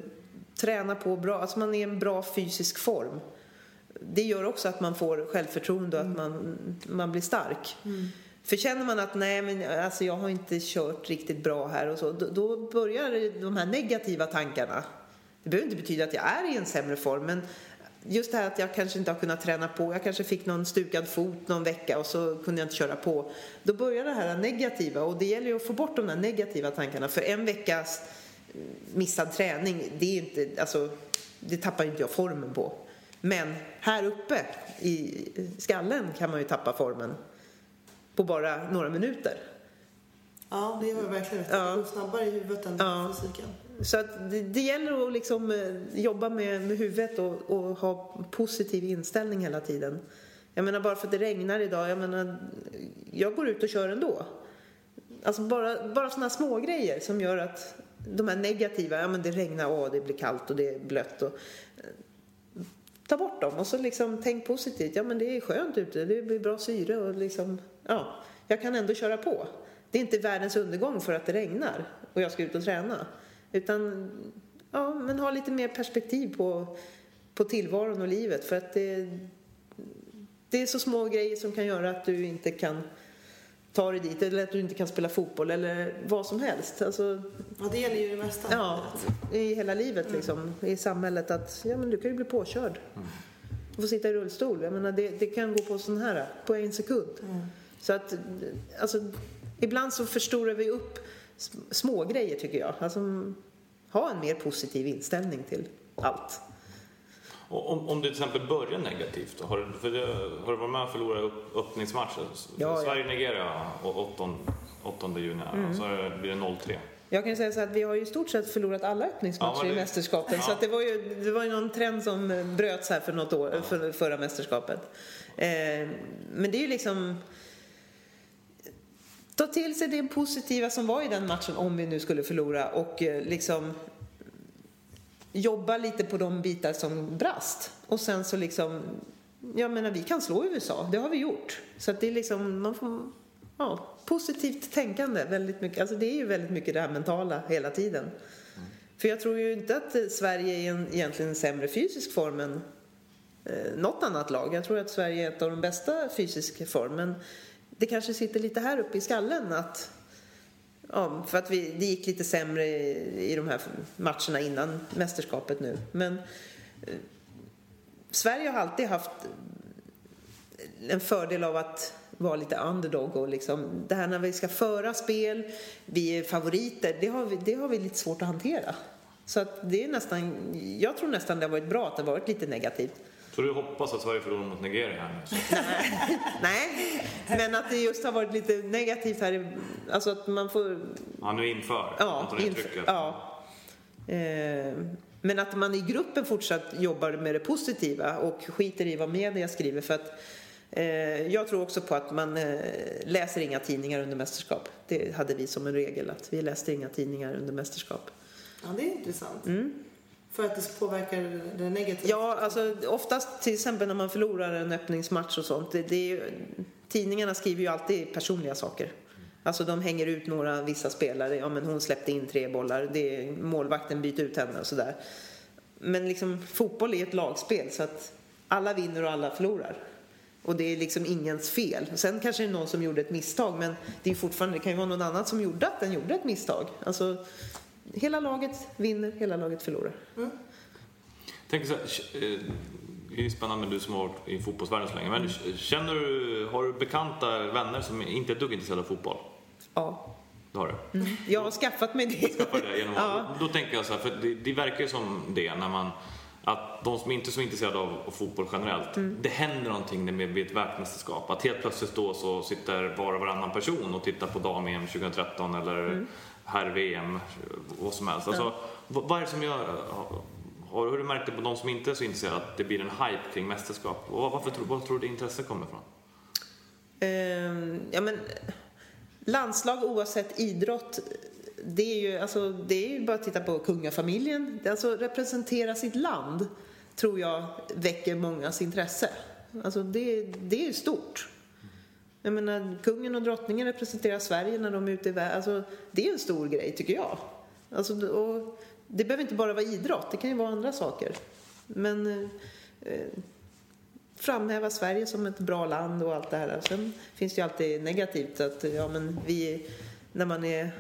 [SPEAKER 3] träna på bra, alltså man är i en bra fysisk form. Det gör också att man får självförtroende och att man, man blir stark. För känner man att nej men alltså jag har inte kört riktigt bra här och så, då, då börjar de här negativa tankarna. Det behöver inte betyda att jag är i en sämre form men just det här att jag kanske inte har kunnat träna på, jag kanske fick någon stukad fot någon vecka och så kunde jag inte köra på. Då börjar det här negativa och det gäller ju att få bort de där negativa tankarna för en veckas missad träning, det är inte, alltså det tappar inte jag formen på. Men här uppe i skallen kan man ju tappa formen på bara några minuter.
[SPEAKER 1] Ja, det gör verkligen. Det går snabbare i huvudet än
[SPEAKER 3] Ja.
[SPEAKER 1] fysiken.
[SPEAKER 3] Så att det, det gäller att liksom eh, jobba med, med huvudet och, och ha positiv inställning hela tiden. Jag menar bara för att det regnar idag, jag menar, jag går ut och kör ändå. Alltså bara, bara sådana små grejer som gör att de här negativa, ja men det regnar, åh det blir kallt och det är blött och eh, ta bort dem och så liksom tänk positivt, ja men det är skönt ute, det blir bra syre och liksom, ja, jag kan ändå köra på. Det är inte världens undergång för att det regnar och jag ska ut och träna. Utan, ja, men ha lite mer perspektiv på, på tillvaron och livet för att det, det är så små grejer som kan göra att du inte kan ta dig dit eller att du inte kan spela fotboll eller vad som helst. Alltså,
[SPEAKER 1] Ja, det gäller ju det mesta.
[SPEAKER 3] ja, i hela livet liksom, i samhället att ja, men du kan ju bli påkörd. Du får sitta i rullstol. Jag menar, det, det kan gå på sån här, på en sekund. Så att, alltså, ibland så förstorar vi upp små grejer tycker jag. Alltså, ha en mer positiv inställning till allt.
[SPEAKER 2] Och Om, om det till exempel börjar negativt, har, du, för det, har du varit med och förlorat upp, öppningsmatchen?
[SPEAKER 3] Ja, ja.
[SPEAKER 2] Sverige-Nigeria 8, 8 juni,
[SPEAKER 3] Mm.
[SPEAKER 2] så blir det 0-3.
[SPEAKER 3] Jag kan ju säga så att vi har ju i stort sett förlorat alla
[SPEAKER 2] Ja,
[SPEAKER 3] öppningsmatcher i
[SPEAKER 2] det-
[SPEAKER 3] mästerskapet.
[SPEAKER 2] ja.
[SPEAKER 3] Så att det, var ju, det var ju någon trend som bröts här för något år, för, förra mästerskapet. Eh, men det är ju liksom... Ta till sig det positiva som var i den matchen om vi nu skulle förlora och eh, liksom jobba lite på de bitar som brast. Och sen så liksom, jag menar vi kan slå USA, det har vi gjort. Så att det är liksom, man får, ja, positivt tänkande väldigt mycket. Alltså det är ju väldigt mycket det här mentala hela tiden. För jag tror ju inte att eh, Sverige är i en egentligen sämre fysisk form än eh, något annat lag. Jag tror att Sverige är ett av de bästa fysiska formen. Det kanske sitter lite här uppe i skallen att Ja, för att vi, det gick lite sämre i, i de här matcherna innan mästerskapet nu. Men eh, Sverige har alltid haft en fördel av att vara lite underdog och liksom det här när vi ska föra spel, vi är favoriter, det har vi, det har vi lite svårt att hantera. Så att det är nästan, jag tror nästan det har varit bra att det har varit lite negativt.
[SPEAKER 2] Så du hoppas att Sverige förlorar mot Nigeria här nu?
[SPEAKER 3] Nej, men att det just har varit lite negativt här, alltså att man får
[SPEAKER 2] Ja, nu inför
[SPEAKER 3] Ja,
[SPEAKER 2] Antonio-trycket.
[SPEAKER 3] inf- ja. Eh, men att man i gruppen fortsatt jobbar med det positiva och skiter i vad media skriver för att eh, jag tror också på att man eh, läser inga tidningar under mästerskap. Det hade vi som en regel att vi läste inga tidningar under mästerskap.
[SPEAKER 1] Ja, det är intressant. För att det påverkar det negativt?
[SPEAKER 3] Ja, alltså oftast till exempel när man förlorar en öppningsmatch och sånt. Det, det är ju, tidningarna skriver ju alltid personliga saker. Alltså de hänger ut några, vissa spelare. Ja men hon släppte in tre bollar. Det målvakten byter ut henne och sådär. Men liksom fotboll är ett lagspel så att alla vinner och alla förlorar. Och det är liksom ingens fel. Sen kanske det är någon som gjorde ett misstag men det, är fortfarande, det kan ju vara någon annan som gjorde att den gjorde ett misstag. Alltså, hela laget vinner, hela laget förlorar.
[SPEAKER 2] Tänk så här, eh, det är spännande med du som har varit i fotbollsvärlden så länge. Men känner du, har du bekanta vänner som inte är ett dugg intresserade av fotboll?
[SPEAKER 3] Ja,
[SPEAKER 2] Det har du?
[SPEAKER 3] jag har skaffat mig det.
[SPEAKER 2] Skaffar det genom
[SPEAKER 3] ja.
[SPEAKER 2] Då tänker jag så här, för det, det verkar ju som det när man att de som inte är så intresserade av, av fotboll generellt,
[SPEAKER 3] Mm.
[SPEAKER 2] det händer någonting med ett världsmästerskap. Att helt plötsligt då så sitter var och varannan person och tittar på dam-EM 2013 eller
[SPEAKER 3] Mm.
[SPEAKER 2] herr-VM, vad som helst. Alltså, vad, vad är det som gör, har, har du märkt det på de som inte är så intresserade att det blir en hype kring mästerskap? Och varför, tror- var tror du det intresset kommer ifrån?
[SPEAKER 3] Ehm, ja, men, landslag oavsett idrott, det är ju, alltså, det är ju bara att titta på kungafamiljen. Alltså representera sitt land tror jag väcker mångas intresse. Alltså det, det är stort. Jag menar, kungen och drottningen representerar Sverige när de är ute i världen. Alltså, det är en stor grej tycker jag. Alltså, och det behöver inte bara vara idrott, det kan ju vara andra saker. Men eh, eh framhäva Sverige som ett bra land och allt det här. Sen finns det ju alltid negativt att ja, men vi, när man är,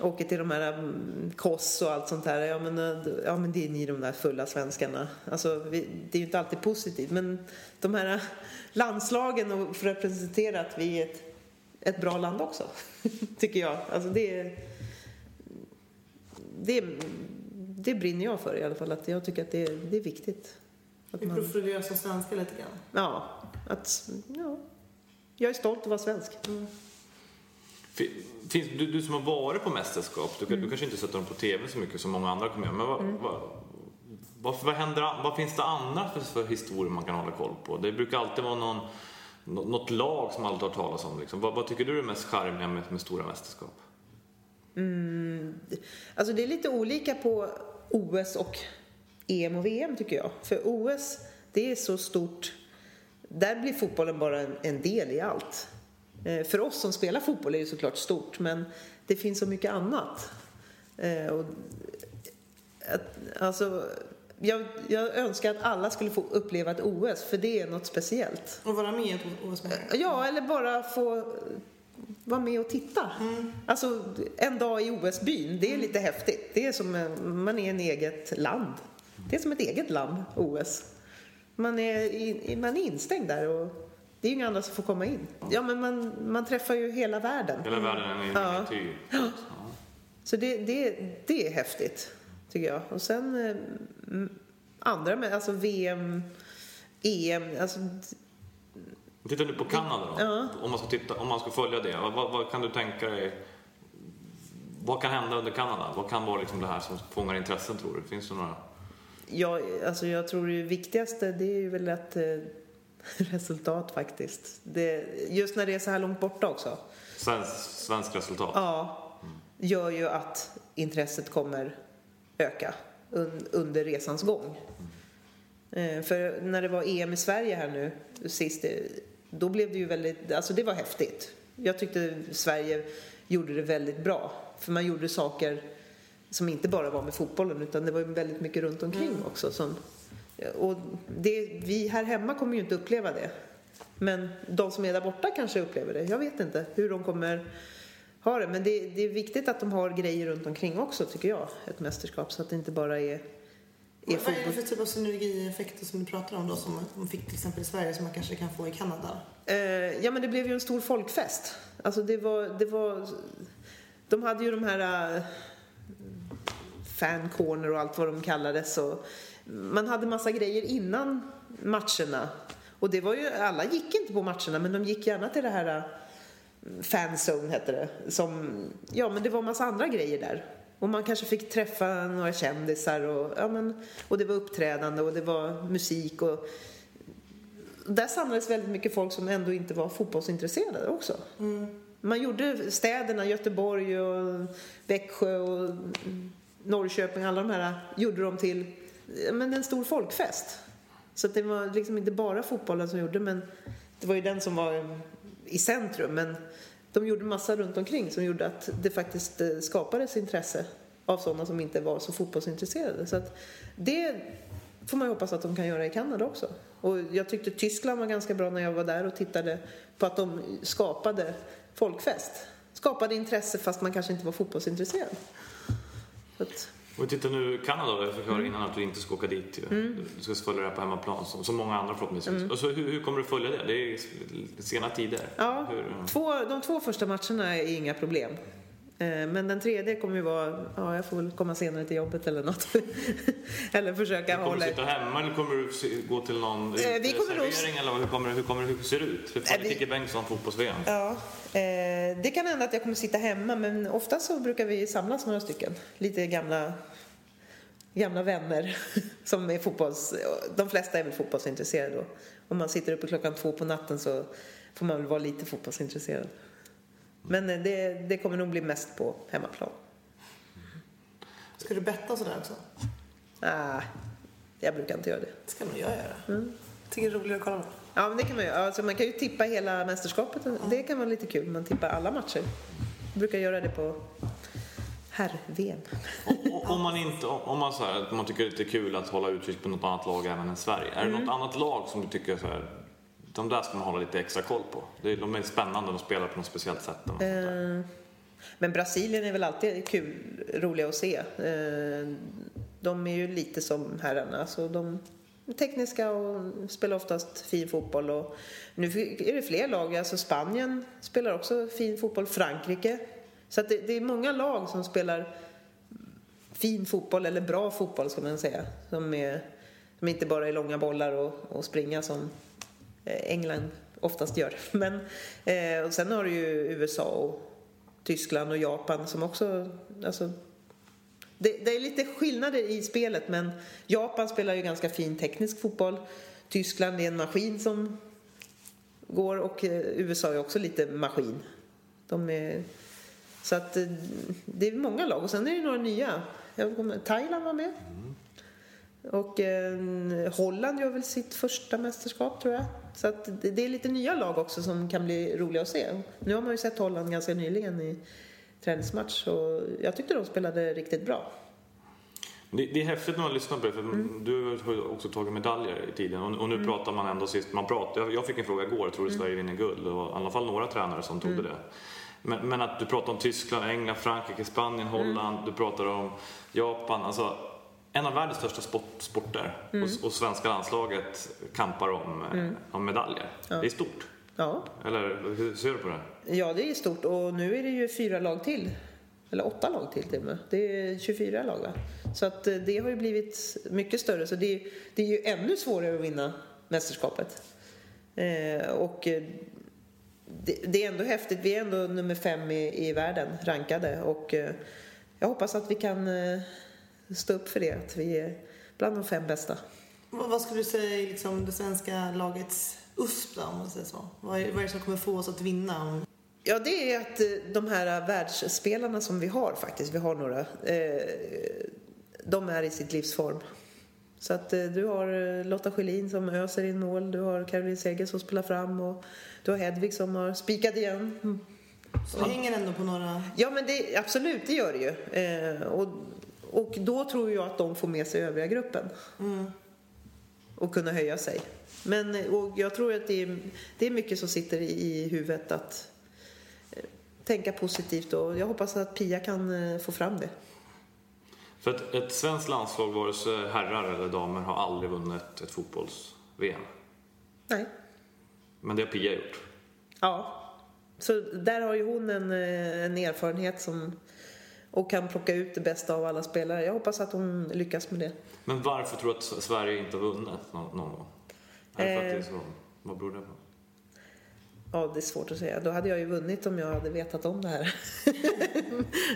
[SPEAKER 3] åker till de här mm, Kos och allt sånt här, ja men, eh, ja men det är ni de där fulla svenskarna. Alltså, vi, det är ju inte alltid positivt men de här landslagen och för att representera att vi är ett, ett bra land också, tycker jag. Alltså det är, det, det brinner jag för i alla fall, att jag tycker att det är, det är viktigt. Att
[SPEAKER 1] Vi
[SPEAKER 3] man-
[SPEAKER 1] profilerar som svenskar lite grann.
[SPEAKER 3] Ja, att, ja. Jag är stolt att vara svensk.
[SPEAKER 2] Fi- Finns, du, du som har varit på mästerskap, du,
[SPEAKER 3] Mm.
[SPEAKER 2] du kanske inte sett dem på TV så mycket som många andra kommer göra, men vad, vad, vad, vad, händer, vad finns det annat för, för historier man kan hålla koll på? Det brukar alltid vara någon, nå- något lag som alla har talas om. Liksom. Vad, vad tycker du är mest charmiga med, med stora mästerskap?
[SPEAKER 3] Alltså det är lite olika på OS och EM och VM tycker jag. För OS, det är så stort. Där blir fotbollen bara en, en del i allt. Eh, För oss som spelar fotboll är det såklart stort, men det finns så mycket annat. Eh, Och alltså, jag, jag önskar att alla skulle få uppleva ett OS, för det är något speciellt.
[SPEAKER 1] Och vara med på OS med.
[SPEAKER 3] Ja, eller bara få vara med och titta. Alltså, en dag i OS-byn, det är lite häftigt. Det är som man är en eget land. Det är som ett eget land, OS. Man är, i, man är instängd där och det är ju inga andra som får komma in. Ja, men man, man träffar ju hela världen.
[SPEAKER 2] Hela världen är
[SPEAKER 3] Ja.
[SPEAKER 2] miniatyr.
[SPEAKER 3] Så det, det, det är häftigt, tycker jag. Och sen mm, andra med, alltså VM, EM, alltså
[SPEAKER 2] Tittar du på Kanada då?
[SPEAKER 3] Ja.
[SPEAKER 2] Om, man ska titta, om man ska följa det, vad, vad, kan du tänka dig? Vad kan hända under Kanada? Vad kan vara liksom det här som fångar intressen tror du? Finns det några?
[SPEAKER 3] Ja, alltså jag tror det viktigaste det är ju väl ett eh, resultat faktiskt. Det, just när det är så här långt borta också.
[SPEAKER 2] Svensk, svensk resultat?
[SPEAKER 3] Ja, gör ju att intresset kommer öka un, under resans gång. Eh, för när det var EM i Sverige här nu sist, eh, då blev det ju väldigt, alltså det var häftigt. Jag tyckte Sverige gjorde det väldigt bra. För man gjorde saker som inte bara var med fotbollen utan det var ju väldigt mycket runt omkring också. Som, och det, vi här hemma kommer ju inte uppleva det. Men de som är där borta kanske upplever det. Jag vet inte hur de kommer ha det. Men det, det är viktigt att de har grejer runt omkring också tycker jag. Ett mästerskap så att det inte bara är, är
[SPEAKER 1] Vad är det för typ av synergieffekter som du pratar om då som man fick till exempel i Sverige som man kanske kan få i Kanada?
[SPEAKER 3] Eh, ja men det blev ju en stor folkfest. Alltså det var, det var de hade ju de här uh, fan corner och allt vad de kallades. Och man hade massa grejer innan matcherna. Och det var ju, alla gick inte på matcherna men de gick gärna till det här uh, fanzone hette det. Som, ja men det var massa andra grejer där. Och man kanske fick träffa några kändisar och, ja, men, och det var uppträdande och det var musik och där samlades väldigt mycket folk som ändå inte var fotbollsintresserade också. Man gjorde städerna, Göteborg och Växjö och Norrköping, alla de här gjorde de till men en stor folkfest. Så att det var liksom inte bara fotbollen som gjorde, men det var ju den som var i centrum. Men de gjorde massa runt omkring som gjorde att det faktiskt eh, skapades intresse av sådana som inte var så fotbollsintresserade. Så att det får man ju hoppas att de kan göra i Kanada också. Och jag tyckte Tyskland var ganska bra när jag var där och tittade på att de skapade folkfest. Skapade intresse fast man kanske inte var fotbollsintresserad. Så att,
[SPEAKER 2] och titta nu Kanada då, jag fick höra innan att du inte ska åka dit ju. Du ska följa det här på hemmaplan som, som många andra förhoppningsvis. Och så, hur, hur kommer du följa det? Det är sena tider.
[SPEAKER 3] ja,
[SPEAKER 2] Hur,
[SPEAKER 3] två, de två första matcherna är inga problem. Eh, Men den tredje kommer ju vara, ja jag får väl komma senare till jobbet eller något. eller försöka
[SPEAKER 2] kommer
[SPEAKER 3] hålla...
[SPEAKER 2] du sitta hemma eller kommer du gå till någon
[SPEAKER 3] Eh, vi kommer nog-
[SPEAKER 2] eller hur kommer, hur kommer hur ser det ut?
[SPEAKER 3] Eh,
[SPEAKER 2] fan
[SPEAKER 3] vi-
[SPEAKER 2] Kikki Bengtsson fotbolls-VM?
[SPEAKER 3] Ja, eh, det kan hända att jag kommer sitta hemma men ofta så brukar vi samlas några stycken. Lite gamla, gamla vänner som är fotbolls... De flesta är väl fotbollsintresserade då. Om man sitter uppe klockan två på natten så får man väl vara lite fotbollsintresserad. Men eh, det, det kommer nog bli mest på hemmaplan.
[SPEAKER 1] Ska du betta sådär också?
[SPEAKER 3] Ah, jag brukar inte göra det.
[SPEAKER 1] Det ska nog jag göra. Tycker det är roligare att kolla på.
[SPEAKER 3] Ja, men det kan man göra. Alltså, man kan ju tippa hela mästerskapet. Det kan vara lite kul. Man tippar alla matcher. Jag brukar göra det på herr-VM.
[SPEAKER 2] Och- Om man, inte, om man, så här, man tycker det är lite kul att hålla utkik på något annat lag även än Sverige. Är det
[SPEAKER 3] Mm.
[SPEAKER 2] något annat lag som du tycker så här, de där ska man hålla lite extra koll på? De är spännande, de spelar på något speciellt sätt.
[SPEAKER 3] Eh, Men Brasilien är väl alltid kul, roliga att se. Eh, De är ju lite som herrarna. Så de tekniska och spelar oftast fin fotboll. Och nu är det fler lag. Alltså Spanien spelar också fin fotboll. Frankrike. Så att det, det är många lag som spelar fin fotboll, eller bra fotboll ska man säga. Som, är, som inte bara är långa bollar och, och springa som eh, England oftast gör. Men, eh, och sen har du ju USA och Tyskland och Japan som också... Alltså, det, det är lite skillnader i spelet men Japan spelar ju ganska fin teknisk fotboll. Tyskland är en maskin som går och eh, USA är också lite maskin. De är, så att eh, det är många lag och sen är det några nya. Thailand var med. Och eh, Holland gör väl sitt första mästerskap tror jag. Så att det, det är lite nya lag också som kan bli roliga att se. Nu har man ju sett Holland ganska nyligen i träningsmatch och jag tyckte de spelade riktigt bra.
[SPEAKER 2] Det, det är häftigt när man lyssnar på det, för
[SPEAKER 3] Mm.
[SPEAKER 2] du har ju också tagit medaljer i tiden och, och nu pratar man ändå sist, man pratar, jag, jag fick en fråga igår, tror du
[SPEAKER 3] Mm.
[SPEAKER 2] Sverige vinner guld? Det var i alla fall några tränare som trodde det. Men, men att du pratar om Tyskland, England, Frankrike, Spanien,
[SPEAKER 3] Mm.
[SPEAKER 2] Holland, du pratar om Japan, alltså en av världens största sport, sporter
[SPEAKER 3] Mm.
[SPEAKER 2] och, och svenska landslaget kampar om, eh, om medaljer. Det är stort.
[SPEAKER 3] Ja.
[SPEAKER 2] Eller hur ser du på det?
[SPEAKER 3] ja, det är stort och nu är det ju fyra lag till. Eller åtta lag till till och med. Det är 24 lag va? Så att eh, det har ju blivit mycket större så det, det är ju ännu svårare att vinna mästerskapet. Eh, och eh, det, det är ändå häftigt. Vi är ändå nummer fem i, i världen rankade och eh, jag hoppas att vi kan eh, stå upp för det. Att vi är bland de fem bästa.
[SPEAKER 1] Vad vad skulle du säga är liksom det svenska lagets USP då, om man säger så? Vad är, vad är det som kommer få oss att vinna? Om...
[SPEAKER 3] Ja, det är att eh, de här världsspelarna som vi har faktiskt, vi har några, eh, de är i sitt livsform. Så att eh, du har eh, Lotta Schelin som öser in mål, du har Caroline Seger som spelar fram och du har Hedvig som har spikat igen. Mm.
[SPEAKER 1] Så det hänger ändå på några...
[SPEAKER 3] Ja, men det, absolut, det gör det ju. Eh, och, och då tror jag att de får med sig övriga gruppen. Och kunna höja sig. Men och jag tror att det är, det är mycket som sitter i, huvudet att eh, tänka positivt och jag hoppas att Pia kan eh, få fram det.
[SPEAKER 2] För att ett svenskt landslag, vare sig herrar eller damer, har aldrig vunnit ett fotbolls-VM.
[SPEAKER 3] Nej.
[SPEAKER 2] Men det har Pia gjort.
[SPEAKER 3] Ja. Så där har ju hon en, eh, en erfarenhet som och kan plocka ut det bästa av alla spelare. Jag hoppas att hon lyckas med det.
[SPEAKER 2] Men varför tror du att Sverige inte har vunnit någon, någon gång? Är det för att det är så? Vad beror det på?
[SPEAKER 3] Ja, det är svårt att säga. Då hade jag ju vunnit om jag hade vetat om det här.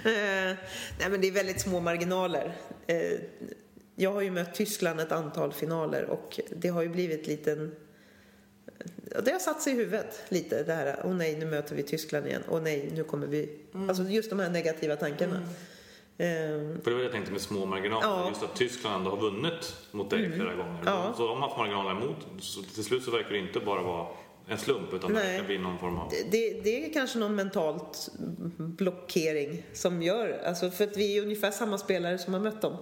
[SPEAKER 3] Eh, Nej, men det är väldigt små marginaler. Eh, Jag har ju mött Tyskland ett antal finaler och det har ju blivit liten... Ja, Det har satt sig i huvudet lite det här. Åh nej, nu möter vi Tyskland igen. Åh nej, nu kommer vi... Alltså just de här negativa tankarna. Eh,
[SPEAKER 2] För det var det jag tänkte med små marginaler.
[SPEAKER 3] Ja.
[SPEAKER 2] Just att Tyskland ändå har vunnit mot dig flera gånger.
[SPEAKER 3] Ja.
[SPEAKER 2] Så de har haft marginaler emot. Så till slut så verkar det inte bara vara en slump utan det
[SPEAKER 3] Nej.
[SPEAKER 2] verkar bli någon form av...
[SPEAKER 3] det, det är kanske någon mentalt blockering som gör... Alltså för att vi är ungefär samma spelare som har mött dem.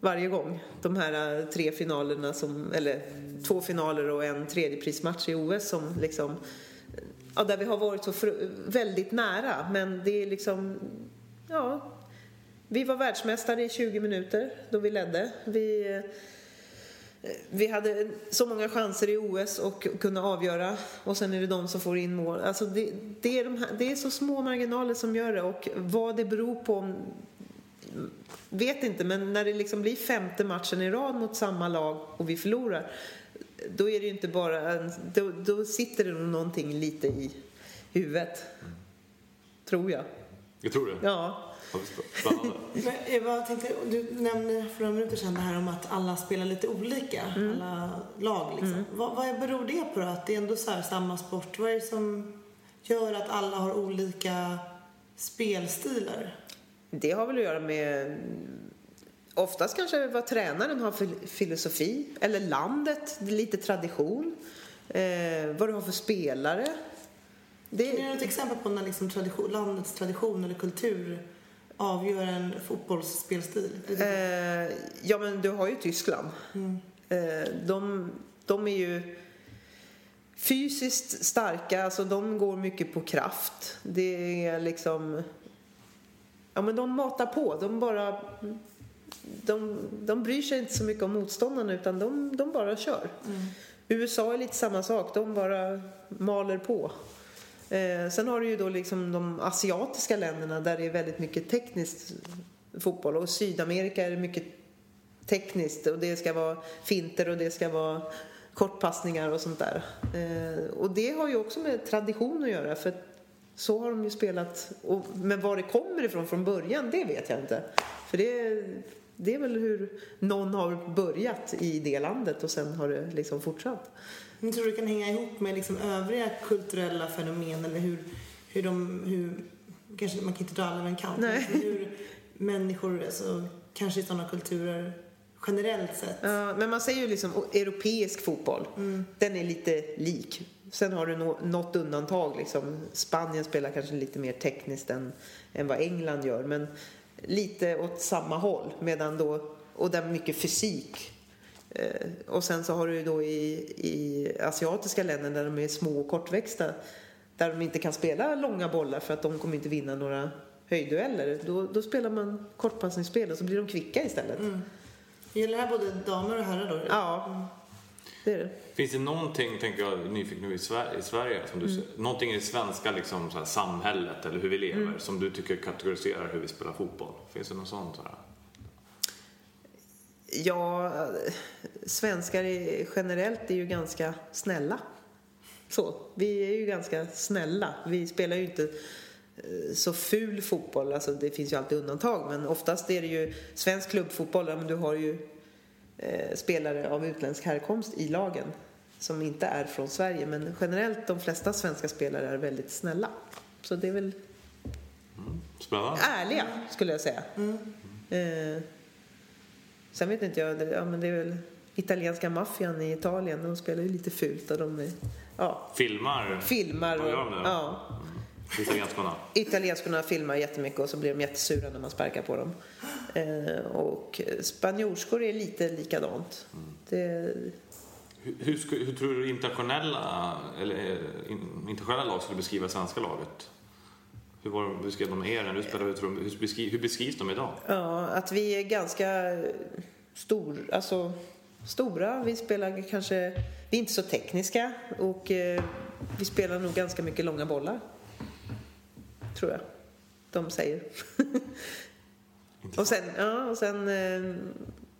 [SPEAKER 3] varje gång. De här eh, tre finalerna som, eller två finaler och en tredjeprismatch i OS som liksom, ja, där vi har varit så väldigt nära. Men det är liksom, ja, vi var världsmästare i 20 minuter då vi ledde. Vi, eh, vi hade så många chanser i OS och kunna avgöra och sen är det de som får in mål. Alltså det, det, är de här, det är så små marginaler som gör det och vad det beror på vet inte, men när det liksom blir femte matchen i rad mot samma lag och vi förlorar då är det ju inte bara en, då, då sitter det nog någonting lite i huvudet. Tror jag.
[SPEAKER 2] Jag tror det.
[SPEAKER 3] Ja.
[SPEAKER 2] Spännande.
[SPEAKER 1] Men Eva, jag tänkte, du nämnde för några minuter sedan det här om att alla spelar lite olika, alla lag liksom. Vad, vad beror det på då? Att det är ändå så här samma sport? Vad är det som gör att alla har olika spelstilar?
[SPEAKER 3] Det har väl att göra med oftast kanske vad tränaren har för filosofi eller landet, lite tradition, eh, vad du har för spelare. Det,
[SPEAKER 1] Kan du ge ett exempel på när liksom tradition, landets tradition eller kultur avgör en fotbollsspelstil?
[SPEAKER 3] Eh, ja, men du har ju Tyskland. Eh, de, de är ju fysiskt starka, alltså de går mycket på kraft. Det är liksom... Ja, men de matar på. De bara... De, de bryr sig inte så mycket om motståndarna utan de, de bara kör. USA är lite samma sak. De bara maler på. Eh, sen har du ju då liksom de asiatiska länderna där det är väldigt mycket tekniskt fotboll och Sydamerika är det mycket tekniskt och det ska vara finter och det ska vara kortpassningar och sånt där. Eh, och det har ju också med tradition att göra för så har de ju spelat. Och, men var det kommer ifrån från början, det vet jag inte. För det, det är väl hur någon har börjat i det landet och sen har det liksom fortsatt.
[SPEAKER 1] Men tror du det kan hänga ihop med liksom övriga kulturella fenomen eller hur, hur de, hur, kanske man kan inte dra alla över en kant,
[SPEAKER 3] Nej.
[SPEAKER 1] men hur människor, alltså, kanske i sådana kulturer generellt sett.
[SPEAKER 3] Ja, men man säger ju liksom europeisk fotboll. Den är lite lik. Sen har du nå- något undantag. Liksom. Spanien spelar kanske lite mer tekniskt än, än vad England gör. Men lite åt samma håll. Medan då, och där mycket fysik. Eh, och sen så har du ju då i, i asiatiska länder där de är små och kortväxta. Där de inte kan spela långa bollar för att de kommer inte vinna några höjddueller. Då, då spelar man kortpassningsspel och så blir de kvicka istället.
[SPEAKER 1] Gäller det här både damer och herrar då?
[SPEAKER 3] Ja, det är det.
[SPEAKER 2] Finns det någonting, tänker jag nyfiken nu i Sverige, i Sverige som du, ser- någonting i det svenska liksom, så här, samhället eller hur vi lever som du tycker kategoriserar hur vi spelar fotboll? Finns det något sånt? Så här?
[SPEAKER 3] Ja, svenskar är, generellt är ju ganska snälla. Så, vi är ju ganska snälla. Vi spelar ju inte eh, så ful fotboll, alltså det finns ju alltid undantag men oftast är det ju svensk klubbfotboll, men du har ju eh, spelare av utländsk härkomst i lagen som inte är från Sverige men generellt de flesta svenska spelare är väldigt snälla. Så det är väl
[SPEAKER 2] Spännande.
[SPEAKER 3] ärliga skulle jag säga. Eh, sen vet inte jag, det, ja, men det är väl italienska maffian i Italien, de spelar ju lite fult och de ja,
[SPEAKER 2] Filmar?
[SPEAKER 3] filmar och,
[SPEAKER 2] gör de
[SPEAKER 3] ja,
[SPEAKER 2] Italienskorna?
[SPEAKER 3] italienskorna filmar jättemycket och så blir de jättesura när man sparkar på dem. Eh, och spanjorskor är lite likadant. Det,
[SPEAKER 2] Hur, hur, hur tror du internationella, eller, eh, in, internationella lag skulle beskriva svenska laget? Hur var de, beskrev de er när du spelade? Hur, de- hur, beskri, hur beskrivs de idag?
[SPEAKER 3] Ja, att vi är ganska stor, alltså, stora. Vi spelar kanske... Vi är inte så tekniska och eh, vi spelar nog ganska mycket långa bollar. Tror jag. De säger. och sen, ja, och sen... Eh,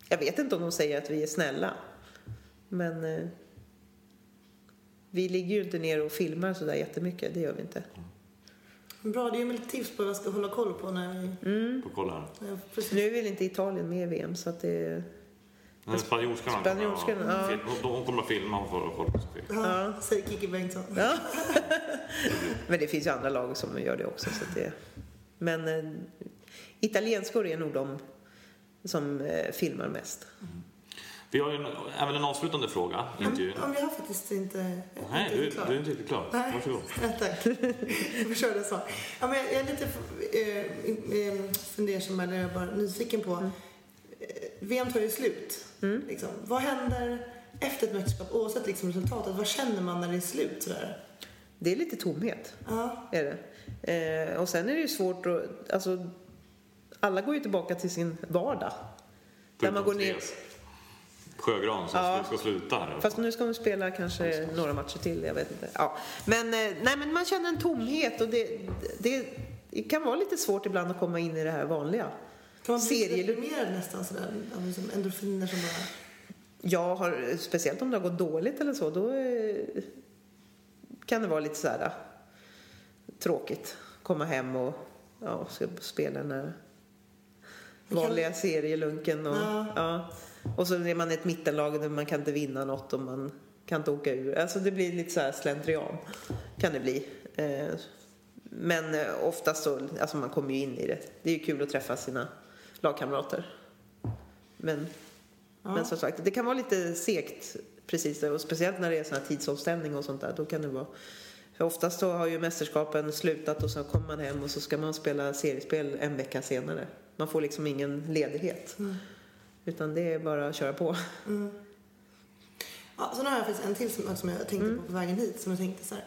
[SPEAKER 3] jag vet inte om de säger att vi är snälla. Men eh, vi ligger ju inte ner och filmar sådär jättemycket. Det gör vi inte.
[SPEAKER 1] Bra, det är ju lite tips på vad jag ska hålla koll på när vi...
[SPEAKER 2] På kolla här.
[SPEAKER 1] Ja.
[SPEAKER 3] Nu är väl inte Italien med i VM så att det...
[SPEAKER 2] Den spanjorskan
[SPEAKER 3] Spanjorskan, ja.
[SPEAKER 2] film, hon, kommer att filma, hon får kolla på Sofie.
[SPEAKER 1] Ja, säger Kikki Bengtsson.
[SPEAKER 3] Ja. Men det finns ju andra lag som gör det också. Så att det... Men eh, italienskor är nog de som eh, filmar mest.
[SPEAKER 2] Vi har ju en, även en avslutande fråga i intervjun.
[SPEAKER 1] Ja, men jag har faktiskt inte...
[SPEAKER 2] Nej,
[SPEAKER 1] inte
[SPEAKER 2] du,
[SPEAKER 1] klar.
[SPEAKER 2] du är inte riktigt klar.
[SPEAKER 1] Nej.
[SPEAKER 2] Varsågod.
[SPEAKER 1] Ja, tack. Jag får köra det så. Ja, men jag är lite eh, eh, fundersam eller bara nyfiken på. Eh, VM tar ju slut.
[SPEAKER 3] Mm.
[SPEAKER 1] Liksom. Vad händer efter ett mästerskap oavsett liksom resultatet? Vad känner man när det är slut sådär?
[SPEAKER 3] Det är lite tomhet.
[SPEAKER 1] Ja.
[SPEAKER 3] Är det. Eh, och sen är det ju svårt att... Alltså, alla går ju tillbaka till sin vardag. Där man går ner...
[SPEAKER 2] Sjögran som
[SPEAKER 3] Ja.
[SPEAKER 2] ska sluta här.
[SPEAKER 3] Fast nu ska de spela kanske några matcher till, jag vet inte. Ja. Men, eh, nej, men man känner en tomhet och det, det, det kan vara lite svårt ibland att komma in i det här vanliga.
[SPEAKER 1] Kan man bli deprimerad nästan sådär? Av liksom endorfiner som bara...
[SPEAKER 3] Jag har, speciellt om det har gått dåligt eller så, då eh, kan det vara lite så här eh, tråkigt. Komma hem och ja, ska spela den här vanliga serielunken. Och,
[SPEAKER 1] Ja.
[SPEAKER 3] ja. Och så är man ett mittenlag där man kan inte vinna något och man kan inte åka ur. Alltså det blir lite så här slentrian, kan det bli. Eh, Men eh, oftast så, alltså man kommer ju in i det. Det är ju kul att träffa sina lagkamrater. Men, men som sagt, det kan vara lite segt precis. Och speciellt när det är sån här tidsomställning och sånt där. Då kan det vara... För oftast så har ju mästerskapen slutat och så kommer man hem och så ska man spela seriespel en vecka senare. Man får liksom ingen ledighet. Utan det är bara att köra på.
[SPEAKER 1] Ja, sen har jag faktiskt en till som, som jag tänkte
[SPEAKER 3] Mm.
[SPEAKER 1] på på vägen hit. Som jag tänkte så här.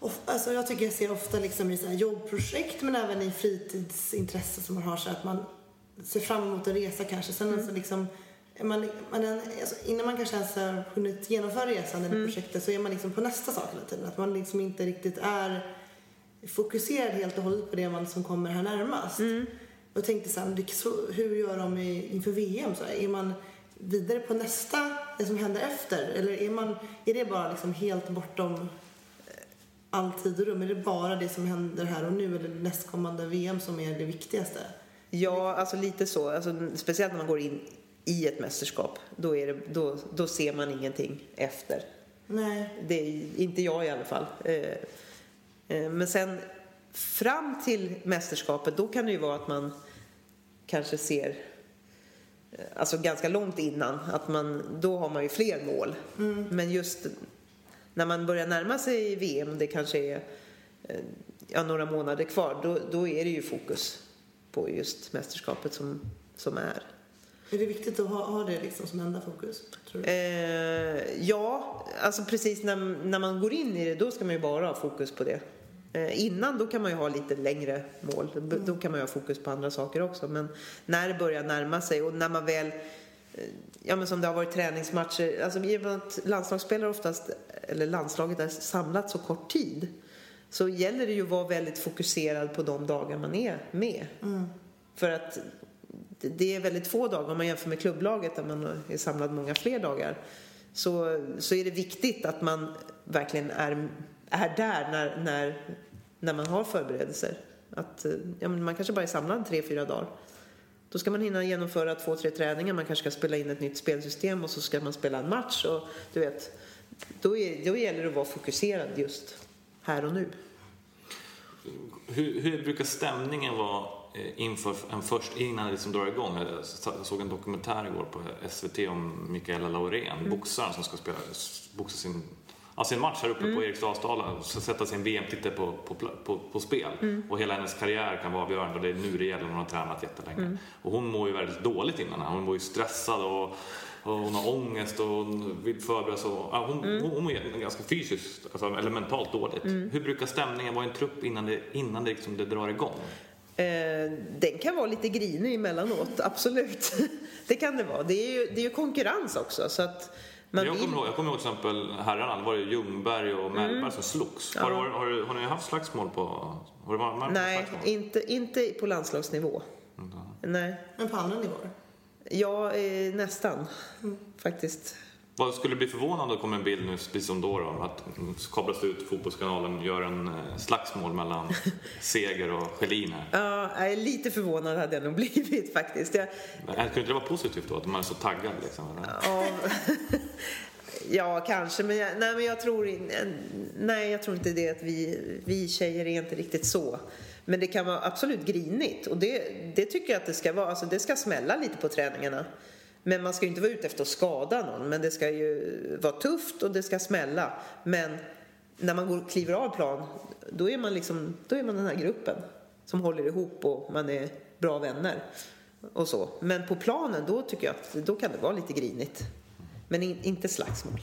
[SPEAKER 1] Of, alltså jag tycker jag ser ofta liksom i så jobbprojekt men även i fritidsintresse som man har så att man ser fram emot att resa kanske. Sen
[SPEAKER 3] Mm.
[SPEAKER 1] alltså liksom, man, man är, alltså innan man kanske ens har hunnit genomföra resan eller
[SPEAKER 3] Mm.
[SPEAKER 1] projektet så är man liksom på nästa sak hela tiden. Att man liksom inte riktigt är fokuserad helt och hållet på det man som kommer här närmast.
[SPEAKER 3] Mm.
[SPEAKER 1] Jag tänkte så här, så, hur gör de i, inför VM? Så här, är man vidare på nästa, det som händer efter? Eller är, man, är det bara liksom helt bortom eh, all tid och rum? Är det bara det som händer här och nu eller nästkommande VM som är det viktigaste?
[SPEAKER 3] Ja, alltså lite så. Alltså, speciellt när man går in i ett mästerskap. Då, är det, då, då ser man ingenting efter.
[SPEAKER 1] Nej.
[SPEAKER 3] Det är inte jag i alla fall. Eh, eh, Men sen fram till mästerskapet, då kan det ju vara att man kanske ser eh, Alltså ganska långt innan, att man, då har man ju fler mål. Men just när man börjar närma sig VM, det kanske är eh, ja, några månader kvar, då, då är det ju fokus på just mästerskapet som, som är.
[SPEAKER 1] Är det viktigt att ha, ha det liksom som enda fokus? Tror du?
[SPEAKER 3] Eh, ja, alltså precis när, när man går in i det då ska man ju bara ha fokus på det. Eh, innan då kan man ju ha lite längre mål. B- Då kan man ju ha fokus på andra saker också. Men när det börjar närma sig och när man väl eh, Ja men som det har varit träningsmatcher. Alltså i och med att landslagsspelare oftast, eller landslaget är samlat så kort tid. Så gäller det ju att vara väldigt fokuserad på de dagar man är med. För att det- det är väldigt få dagar om man jämför med klubblaget där man är samlad många fler dagar. Så, så är det viktigt att man verkligen är, är där när, när, när man har förberedelser. Att, eh, ja, men man kanske bara är samlad tre, fyra dagar. Då ska man hinna genomföra två, tre träningar. Man kanske ska spela in ett nytt spelsystem och så ska man spela en match. Och, du vet, då, är, då gäller det att vara fokuserad just här och nu.
[SPEAKER 2] Hur, hur brukar stämningen vara eh, inför en först, innan det liksom drar igång? Jag såg en dokumentär igår på SVT om Mikaela Laurén, boxaren som ska spela, boxa sin, ja, sin match här uppe på Eriksdalsdalen, ska sätta sin VM-titel på, på, på, på spel. Och hela hennes karriär kan vara avgörande och det är nu det gäller, hon har tränat jättelänge. Och hon mår ju väldigt dåligt innan, hon mår ju stressad och och hon har ångest och hon vill förbereda sig. Ja, hon, hon, hon mår ganska fysiskt alltså, eller mentalt dåligt. Hur brukar stämningen vara i en trupp innan det, innan det, liksom, det drar igång?
[SPEAKER 3] Eh, den kan vara lite grinig emellanåt, absolut. det kan det vara. Det är ju, det är ju konkurrens också. Så att man
[SPEAKER 2] jag, kommer ihåg, jag kommer ihåg till exempel herrarna, det var ju Ljungberg och Mellberg som slogs. Har, har, har, du- har ni haft slagsmål på... Har det varit
[SPEAKER 3] Nej,
[SPEAKER 2] slagsmål?
[SPEAKER 3] inte, inte på landslagsnivå. Nej.
[SPEAKER 1] Men på andra nivåer?
[SPEAKER 3] Ja, eh, nästan. Faktiskt.
[SPEAKER 2] Vad skulle bli förvånad om det kommer en bild nu, precis som då, då att kablas ut Fotbollskanalen gör en eh, slagsmål mellan Seger och Schelin här.
[SPEAKER 3] Ja, nej, lite förvånad hade jag nog blivit faktiskt. Jag,
[SPEAKER 2] Men Kunde inte det vara positivt då, att man är så taggad liksom?
[SPEAKER 3] ja, ja, kanske, men jag, nej, men jag tror nej, jag tror inte det att vi, vi tjejer är inte riktigt så. Men det kan vara absolut grinigt och det, det tycker jag att det ska vara. Alltså, det ska smälla lite på träningarna. Men man ska ju inte vara ute efter att skada någon. Men det ska ju vara tufft och det ska smälla. Men när man går, kliver av plan, då är man liksom, då är man den här gruppen som håller ihop och man är bra vänner. och så. Men på planen då tycker jag att då kan det vara lite grinigt. Men in, inte slagsmål.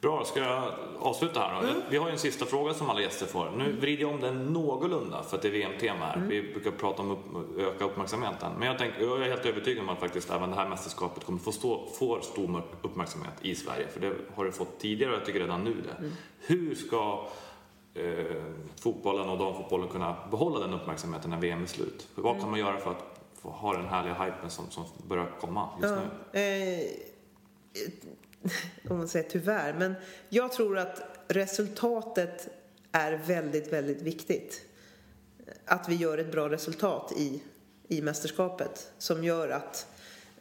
[SPEAKER 2] Bra, ska jag avsluta här då? Vi har ju en sista fråga som alla gäster får. Nu vrider jag om den någorlunda för att det är VM-tema här. Vi brukar prata om upp, öka uppmärksamheten. Men jag, tänker, jag är helt övertygad om att faktiskt även det här mästerskapet kommer få stå, får stor uppmärksamhet i Sverige. För det har det fått tidigare och jag tycker redan nu det. Hur ska eh, fotbollen och damfotbollen kunna behålla den uppmärksamheten när VM är slut? Vad kan man göra för att få ha den härliga hypen som, som börjar komma just nu?
[SPEAKER 3] Eh, om man säger tyvärr, men jag tror att resultatet är väldigt, väldigt viktigt. Att vi gör ett bra resultat i, i mästerskapet som gör att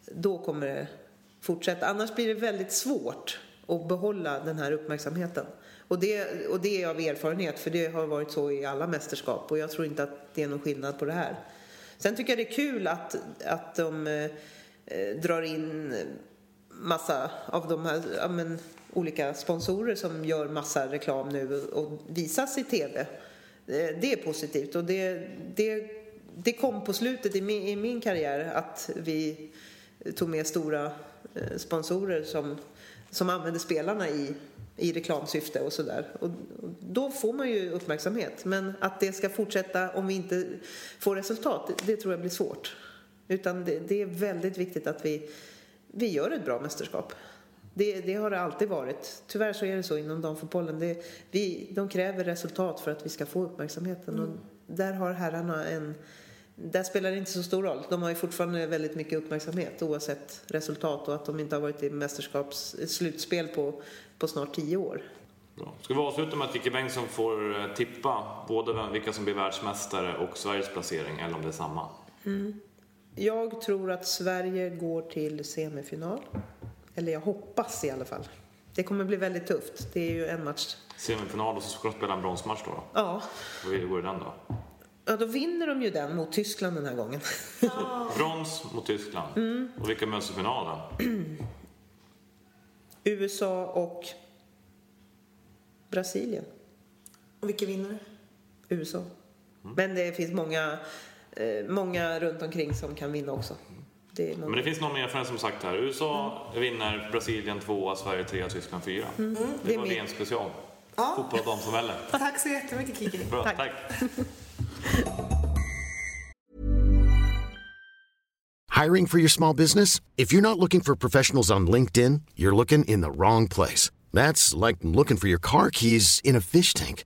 [SPEAKER 3] då kommer det fortsätta. Annars blir det väldigt svårt att behålla den här uppmärksamheten. Och det, och det är av erfarenhet, för det har varit så i alla mästerskap och jag tror inte att det är någon skillnad på det här. Sen tycker jag det är kul att, att de eh, drar in massa av de här ja, men, olika sponsorer som gör massa reklam nu och visas i TV. Eh, det är positivt och det, det, det kom på slutet i min, i min karriär att vi tog med stora eh, sponsorer som, som använde spelarna i, i reklamsyfte och sådär. Och, och då får man ju uppmärksamhet. Men att det ska fortsätta om vi inte får resultat, det, det tror jag blir svårt. Utan det, det är väldigt viktigt att vi, vi gör ett bra mästerskap. Det, det har det alltid varit. Tyvärr så är det så inom damfotbollen. Det, vi, de kräver resultat för att vi ska få uppmärksamheten. Och där har herrarna en... Där spelar det inte så stor roll. De har ju fortfarande väldigt mycket uppmärksamhet oavsett resultat och att de inte har varit i mästerskaps slutspel på, på snart tio år.
[SPEAKER 2] Bra. Ska vi avsluta med att Kikki Bengtsson får eh, tippa både vilka som blir världsmästare och Sveriges placering, eller om det är samma?
[SPEAKER 3] Jag tror att Sverige går till semifinal. Eller jag hoppas i alla fall. Det kommer bli väldigt tufft. Det är ju en match.
[SPEAKER 2] Semifinal och så ska de spela en bronsmatch då.
[SPEAKER 3] Ja,
[SPEAKER 2] Och hur går det den då?
[SPEAKER 3] ja då vinner de ju den mot Tyskland den här gången.
[SPEAKER 2] Brons mot Tyskland. Och vilka möts i finalen?
[SPEAKER 3] USA och Brasilien.
[SPEAKER 1] Och vilka vinner?
[SPEAKER 3] USA. Men det finns många, många runt omkring som kan vinna också. Det är någon...
[SPEAKER 2] Men det finns någon mer från som sagt här. USA vinner, Brasilien tvåa, Sverige trea, Tyskland fyra. Det
[SPEAKER 3] det är
[SPEAKER 2] var VM special.
[SPEAKER 1] Ja.
[SPEAKER 2] Fotboll och damsamhälle.
[SPEAKER 1] Tack så jättemycket Kiki.
[SPEAKER 2] Bra,
[SPEAKER 3] Tack.
[SPEAKER 2] tack.
[SPEAKER 4] Hiring for your small business? If you're not looking for professionals on LinkedIn, you're looking in the wrong place. That's like looking for your car keys in a fish tank.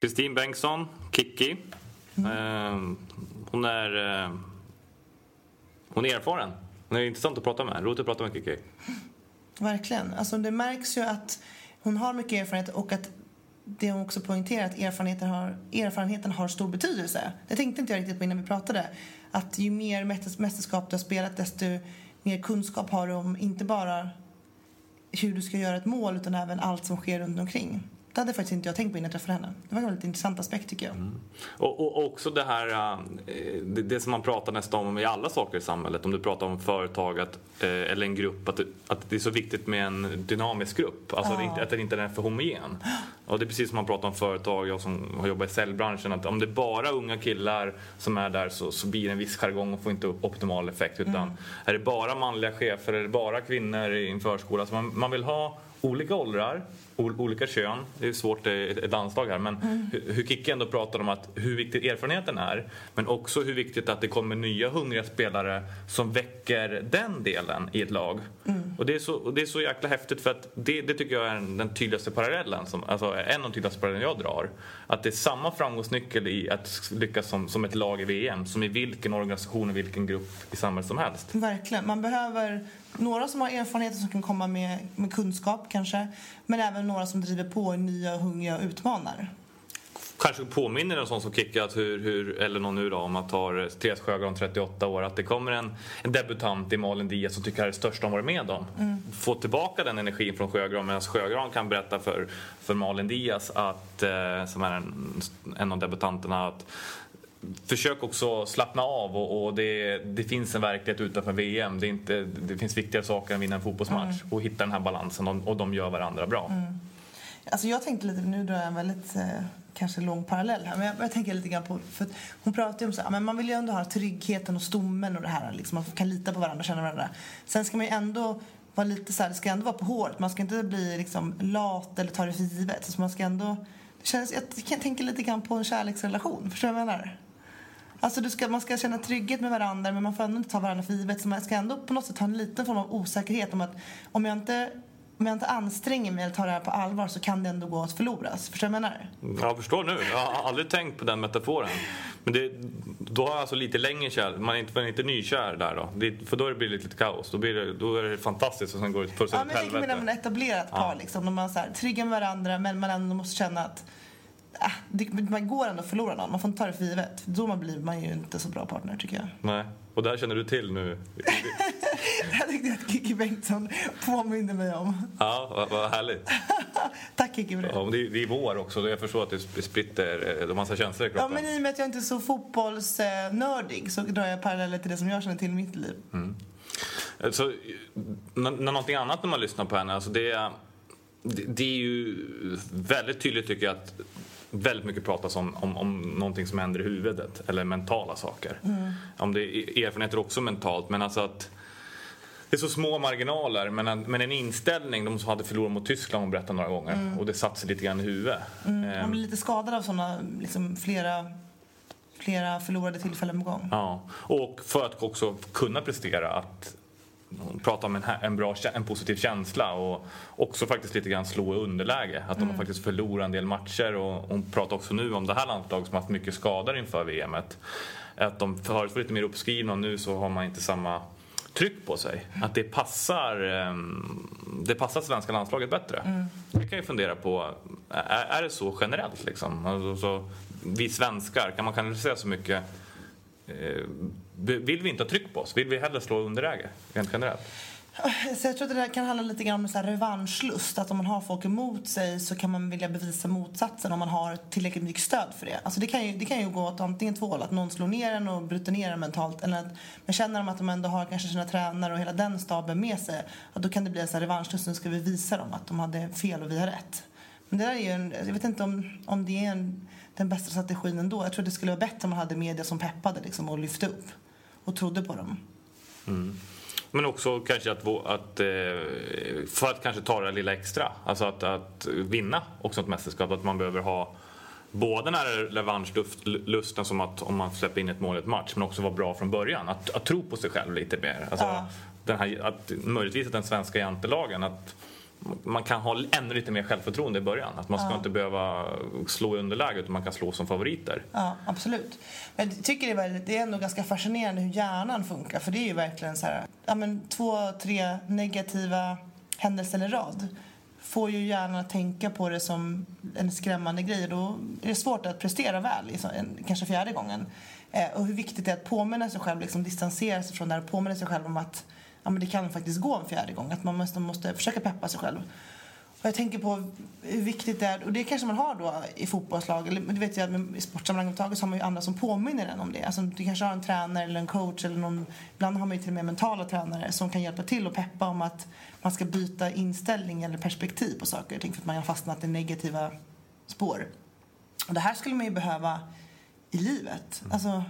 [SPEAKER 2] Kristin Bengtsson, Kikki. Eh, hon är... eh, hon är erfaren. Hon är intressant att prata med. Roligt att prata med Kikki.
[SPEAKER 1] Verkligen. Alltså det märks ju att hon har mycket erfarenhet och att det hon också poängterar att erfarenheten har, erfarenheten har stor betydelse. Det tänkte inte jag riktigt på innan vi pratade. Att ju mer mästerskap du har spelat desto mer kunskap har du om inte bara hur du ska göra ett mål utan även allt som sker runt omkring. Det hade faktiskt inte jag tänkt på innan jag träffade henne. Det var en väldigt intressant aspekt tycker jag.
[SPEAKER 2] Mm. Och, och också det här, äh, det, det, som man pratar nästan om i alla saker i samhället. Om du pratar om företag att, äh, eller en grupp, att, att det är så viktigt med en dynamisk grupp. Alltså ja. att, att den inte är för homogen. Och det är precis som man pratar om företag, jag som har jobbat i säljbranschen, att om det är bara unga killar som är där så, så blir det en viss jargong och får inte optimal effekt. Utan mm. är det bara manliga chefer, är det bara kvinnor i en förskola, så man, man vill ha olika åldrar, olika kön. Det är svårt i ett landslag här. Men mm. hur Kicke ändå pratar om att hur viktig erfarenheten är. Men också hur viktigt att det kommer nya hungriga spelare som väcker den delen i ett lag. Mm. Och, det är så, och det är så jäkla häftigt för att det, det tycker jag är den tydligaste parallellen. Som, alltså en av de tydligaste parallellen jag drar. Att det är samma framgångsnyckel i att lyckas som, som ett lag i VM som i vilken organisation och vilken grupp i samhället som helst.
[SPEAKER 1] Verkligen. Man behöver några som har erfarenheter som kan komma med, med kunskap kanske. Men även några som driver på nya, hungriga och utmanar.
[SPEAKER 2] Kanske påminner en sån som Kickat, hur, hur, eller någon nu då, om att ta Therese Sjögran, 38 år, att det kommer en, en debutant i Malin Diaz som tycker det är det största hon varit med om. Mm. Få tillbaka den energin från Sjögran medan Sjögran kan berätta för, för Malin Diaz, att, eh, som är en, en av debutanterna, att försök också slappna av och, och det, det, finns en verklighet utanför VM. Det, inte, det finns viktigare saker än att vinna en fotbollsmatch mm. och hitta den här balansen och, och de gör varandra bra. Mm.
[SPEAKER 1] Alltså jag tänkte lite, nu drar jag en väldigt eh, kanske lång parallell här, men jag, jag tänker lite grann på, för hon pratar ju om så här, men man vill ju ändå ha tryggheten och stommen och det här, liksom, man kan lita på varandra känna varandra. Sen ska man ju ändå vara lite så här, det ska ändå vara på håret, man ska inte bli liksom lat eller ta det för givet. Så man ska ändå, det känns, jag tänker lite grann på en kärleksrelation, förstår du vad jag menar? Alltså du ska, man ska känna trygghet med varandra men man får ändå inte ta varandra för givet. Så man ska ändå på något sätt ha en liten form av osäkerhet om att om jag inte om jag inte anstränger mig eller tar det här på allvar så kan det ändå gå att förloras. Förstår du vad jag
[SPEAKER 2] menar? Jag förstår nu. Jag har aldrig tänkt på den metaforen. Men det, då har jag alltså lite längre kär. Man är inte, man är inte nykär där då. Det, för då blir det lite kaos. Då, blir det, då är det fantastiskt och sen går det fullständigt
[SPEAKER 1] ja, men Jag tänker med ett etablerat par. Ja. Liksom, när man är trygga med varandra men man ändå måste känna att äh, det, man går ändå att förlora någon. Man får inte ta det för givet. Då man blir man ju inte så bra partner tycker jag.
[SPEAKER 2] Nej, och det här känner du till nu?
[SPEAKER 1] det tyckte jag att Kikki Bengtsson påminde mig om.
[SPEAKER 2] Ja, vad, vad härligt.
[SPEAKER 1] Tack Kikki för
[SPEAKER 2] det. Ja, det, är, det är vår också, jag förstår att det spritter en massa känslor i kroppen.
[SPEAKER 1] Ja, men i och med att jag inte är så fotbollsnördig så drar jag paralleller till det som jag känner till i mitt liv. Mm.
[SPEAKER 2] Så, när, någonting annat när man lyssnar på henne, alltså det är det är ju väldigt tydligt tycker jag att väldigt mycket pratas om, om, om någonting som händer i huvudet eller mentala saker. Mm. Om det är erfarenheter också mentalt men alltså att det är så små marginaler men en, men en inställning, de som hade förlorat mot Tyskland hon berättade några gånger mm. och det satt sig lite grann i huvudet.
[SPEAKER 1] Mm. Man ehm. blir lite skadad av sådana liksom, flera flera förlorade tillfällen på gång.
[SPEAKER 2] Ja, och för att också kunna prestera att prata om en, en, bra, en positiv känsla och också faktiskt lite grann slå i underläge. Att de mm. har faktiskt förlorat en del matcher och hon pratar också nu om det här landslaget som har haft mycket skador inför VMet. Att de förut var lite mer uppskrivna och nu så har man inte samma tryck på sig. Att det passar, ehm, det passar svenska landslaget bättre. Mm. Det kan ju fundera på, är, är det så generellt liksom? Alltså, så, vi svenskar, kan man kanalisera så mycket Eh, vill vi inte ha tryck på oss? Vill vi hellre slå underläge rent generellt?
[SPEAKER 1] Så jag tror att det där kan handla lite grann om så här revanschlust. Att om man har folk emot sig så kan man vilja bevisa motsatsen om man har tillräckligt mycket stöd för det. Alltså det, kan ju, det kan ju gå åt antingen två håll. Att någon slår ner en och bryter ner en mentalt. Eller att, men känner de att de ändå har kanske sina tränare och hela den staben med sig. Att då kan det bli en så här revanschlust. Nu ska vi visa dem att de hade fel och vi har rätt. Men det där är ju en, jag vet inte om, om det är en den bästa strategin ändå. Jag tror det skulle vara bättre om man hade media som peppade liksom, och lyfte upp och trodde på dem.
[SPEAKER 2] Mm. Men också kanske att, att, eh, för att kanske ta det lilla extra, alltså att, att vinna också ett mästerskap, att man behöver ha både den här revanschlusten som att om man släpper in ett mål i ett match, men också vara bra från början. Att, att tro på sig själv lite mer. Alltså, ja. den här, att, möjligtvis att den svenska jantelagen, att man kan ha ännu lite mer självförtroende i början. Att man ska ja. inte behöva slå i underläge utan man kan slå som favoriter.
[SPEAKER 1] Ja, absolut. Men jag tycker det är, väldigt, det är ändå ganska fascinerande hur hjärnan funkar. För det är ju verkligen så här, ja men två, tre negativa händelser i rad får ju hjärnan att tänka på det som en skrämmande grej. Då är det svårt att prestera väl, kanske fjärde gången. Eh, och hur viktigt det är att påminna sig själv, liksom distansera sig från det här och påminna sig själv om att ja, men det kan faktiskt gå en fjärde gång. Att man måste, måste försöka peppa sig själv. Och jag tänker på hur viktigt det är, och det kanske man har då i fotbollslag, eller det vet jag i sportsammanhang överhuvudtaget så har man ju andra som påminner en om det. Alltså du kanske har en tränare eller en coach eller någon, ibland har man ju till och med mentala tränare som kan hjälpa till och peppa om att man ska byta inställning eller perspektiv på saker och ting för att man har fastnat i negativa spår. Och det här skulle man ju behöva i livet. Alltså,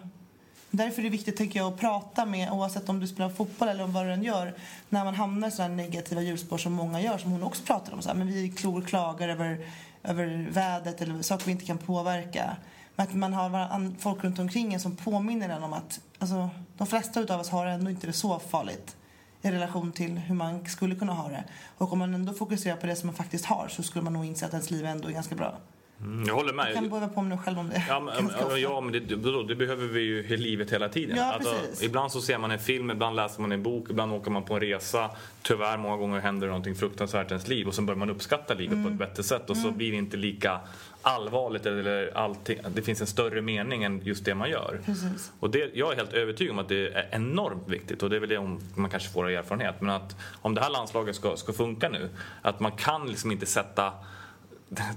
[SPEAKER 1] Därför är det viktigt tänker jag, att prata med, oavsett om du spelar fotboll eller vad du än gör, när man hamnar i sådana negativa hjulspår som många gör, som hon också pratar om. Så här, men vi klor klagar över, över vädret eller saker vi inte kan påverka. Men att man har folk runt omkring en som påminner en om att alltså, de flesta av oss har ändå inte det så farligt i relation till hur man skulle kunna ha det. Och om man ändå fokuserar på det som man faktiskt har så skulle man nog inse att ens liv ändå är ganska bra.
[SPEAKER 2] Mm, jag håller med.
[SPEAKER 1] Jag kan behöva påminna själv om det.
[SPEAKER 2] Ja, men, ja, men det, det, behöver vi ju i livet hela tiden.
[SPEAKER 1] Ja, alltså,
[SPEAKER 2] ibland så ser man en film, ibland läser man en bok, ibland åker man på en resa. Tyvärr många gånger händer någonting fruktansvärt i ens liv och så börjar man uppskatta livet mm. på ett bättre sätt och så mm. blir det inte lika allvarligt eller allting, det finns en större mening än just det man gör.
[SPEAKER 1] Precis.
[SPEAKER 2] Och det, jag är helt övertygad om att det är enormt viktigt och det är väl det om man kanske får erfarenhet. Men att om det här landslaget ska, ska funka nu, att man kan liksom inte sätta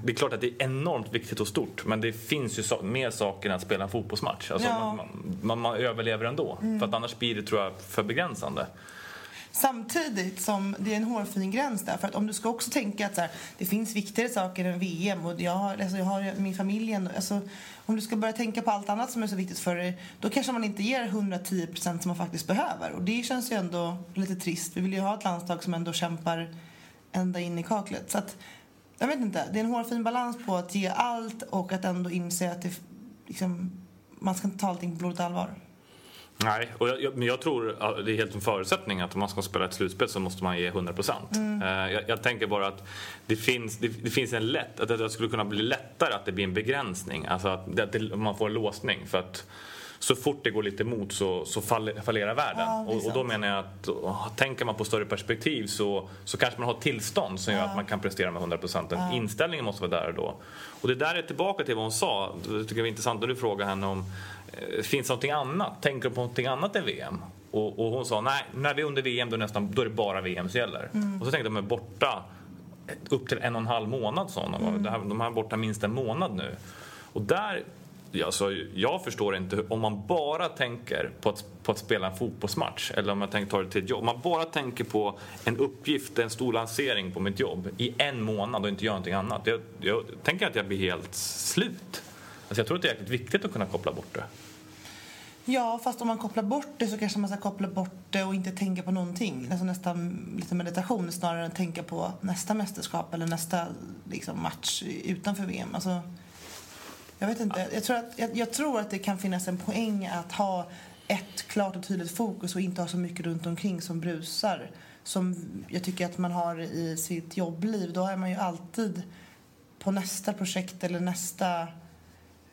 [SPEAKER 2] det är klart att det är enormt viktigt och stort men det finns ju so mer saker än att spela en fotbollsmatch. Alltså
[SPEAKER 1] ja.
[SPEAKER 2] man, man, man, överlever ändå. Mm. För att annars blir det tror jag för begränsande.
[SPEAKER 1] Samtidigt som det är en hårfin gräns där. För att om du ska också tänka att så här, det finns viktigare saker än VM och jag har, alltså jag har min familj ändå, alltså, Om du ska börja tänka på allt annat som är så viktigt för dig då kanske man inte ger 110% som man faktiskt behöver. Och det känns ju ändå lite trist. Vi vill ju ha ett landslag som ändå kämpar ända in i kaklet. Så att, jag vet inte, det är en hårfin balans på att ge allt och att ändå inse att det, liksom, man ska inte ta allting på blodigt allvar.
[SPEAKER 2] Nej, och jag, men jag tror att det är helt en förutsättning att om man ska spela ett slutspel så måste man ge 100 procent. Mm. Eh, jag, jag, tänker bara att det finns, det, det, finns en lätt, att det skulle kunna bli lättare att det blir en begränsning, alltså att det, man får en låsning. För att så fort det går lite emot så, så fallerar världen. Ja, och, och, då menar jag att tänker man på större perspektiv så, så kanske man har tillstånd som gör ja. att man kan prestera med 100 procent. Ja. Inställningen måste vara där då. Och det där är tillbaka till vad hon sa. Det tycker jag var intressant när du frågade henne om eh, finns det någonting annat? Tänker du på någonting annat än VM? Och, och, hon sa nej, när vi är under VM då, nästan, då är det bara VM som gäller. Mm. Och så tänkte jag, men borta upp till en och en halv månad sa hon. Mm. De här är borta minst en månad nu. Och där Alltså, jag förstår inte om man bara tänker på att, på att spela en fotbollsmatch eller om man tänker ta det till ett jobb. Om man bara tänker på en uppgift, en stor lansering på mitt jobb i en månad och inte gör någonting annat. Jag, jag tänker att jag blir helt slut. Alltså, jag tror att det är jäkligt viktigt att kunna koppla bort det.
[SPEAKER 1] Ja, fast om man kopplar bort det så kanske man ska koppla bort det och inte tänka på någonting. Alltså nästan lite meditation snarare än att tänka på nästa mästerskap eller nästa liksom, match utanför VM. Alltså, jag vet inte. Jag tror, att, jag, jag, tror att det kan finnas en poäng att ha ett klart och tydligt fokus och inte ha så mycket runt omkring som brusar. Som jag tycker att man har i sitt jobbliv. Då är man ju alltid på nästa projekt eller nästa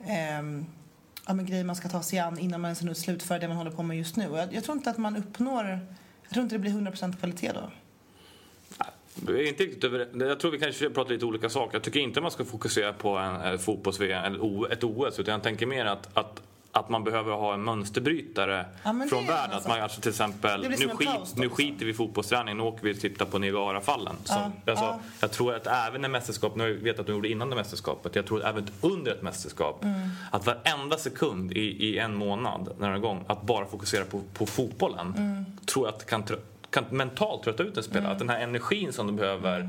[SPEAKER 1] eh, ja, men grej man ska ta sig an innan man ens slutför det man håller på med just nu. Jag, jag tror inte att man uppnår... Jag tror inte det blir 100% kvalitet då.
[SPEAKER 2] Jag, inte riktigt jag tror vi kanske pratar lite olika saker. Jag tycker inte man ska fokusera på en fotbolls-VM eller ett OS utan jag tänker mer att, att att man behöver ha en mönsterbrytare
[SPEAKER 1] ja,
[SPEAKER 2] från världen. Att man alltså till exempel, nu, skit, nu skiter vi i fotbollsträning, nu åker vi och tittar på Niagarafallen. Ja, alltså, ja. Jag tror att även ett mästerskap, nu vet jag att de gjorde innan det mästerskapet, jag tror att även under ett mästerskap, mm. att varenda sekund i, i en månad, när igång, att bara fokusera på, på fotbollen, mm. tror jag att kan kan mentalt trötta ut en spelare. Mm. Att den här energin som de behöver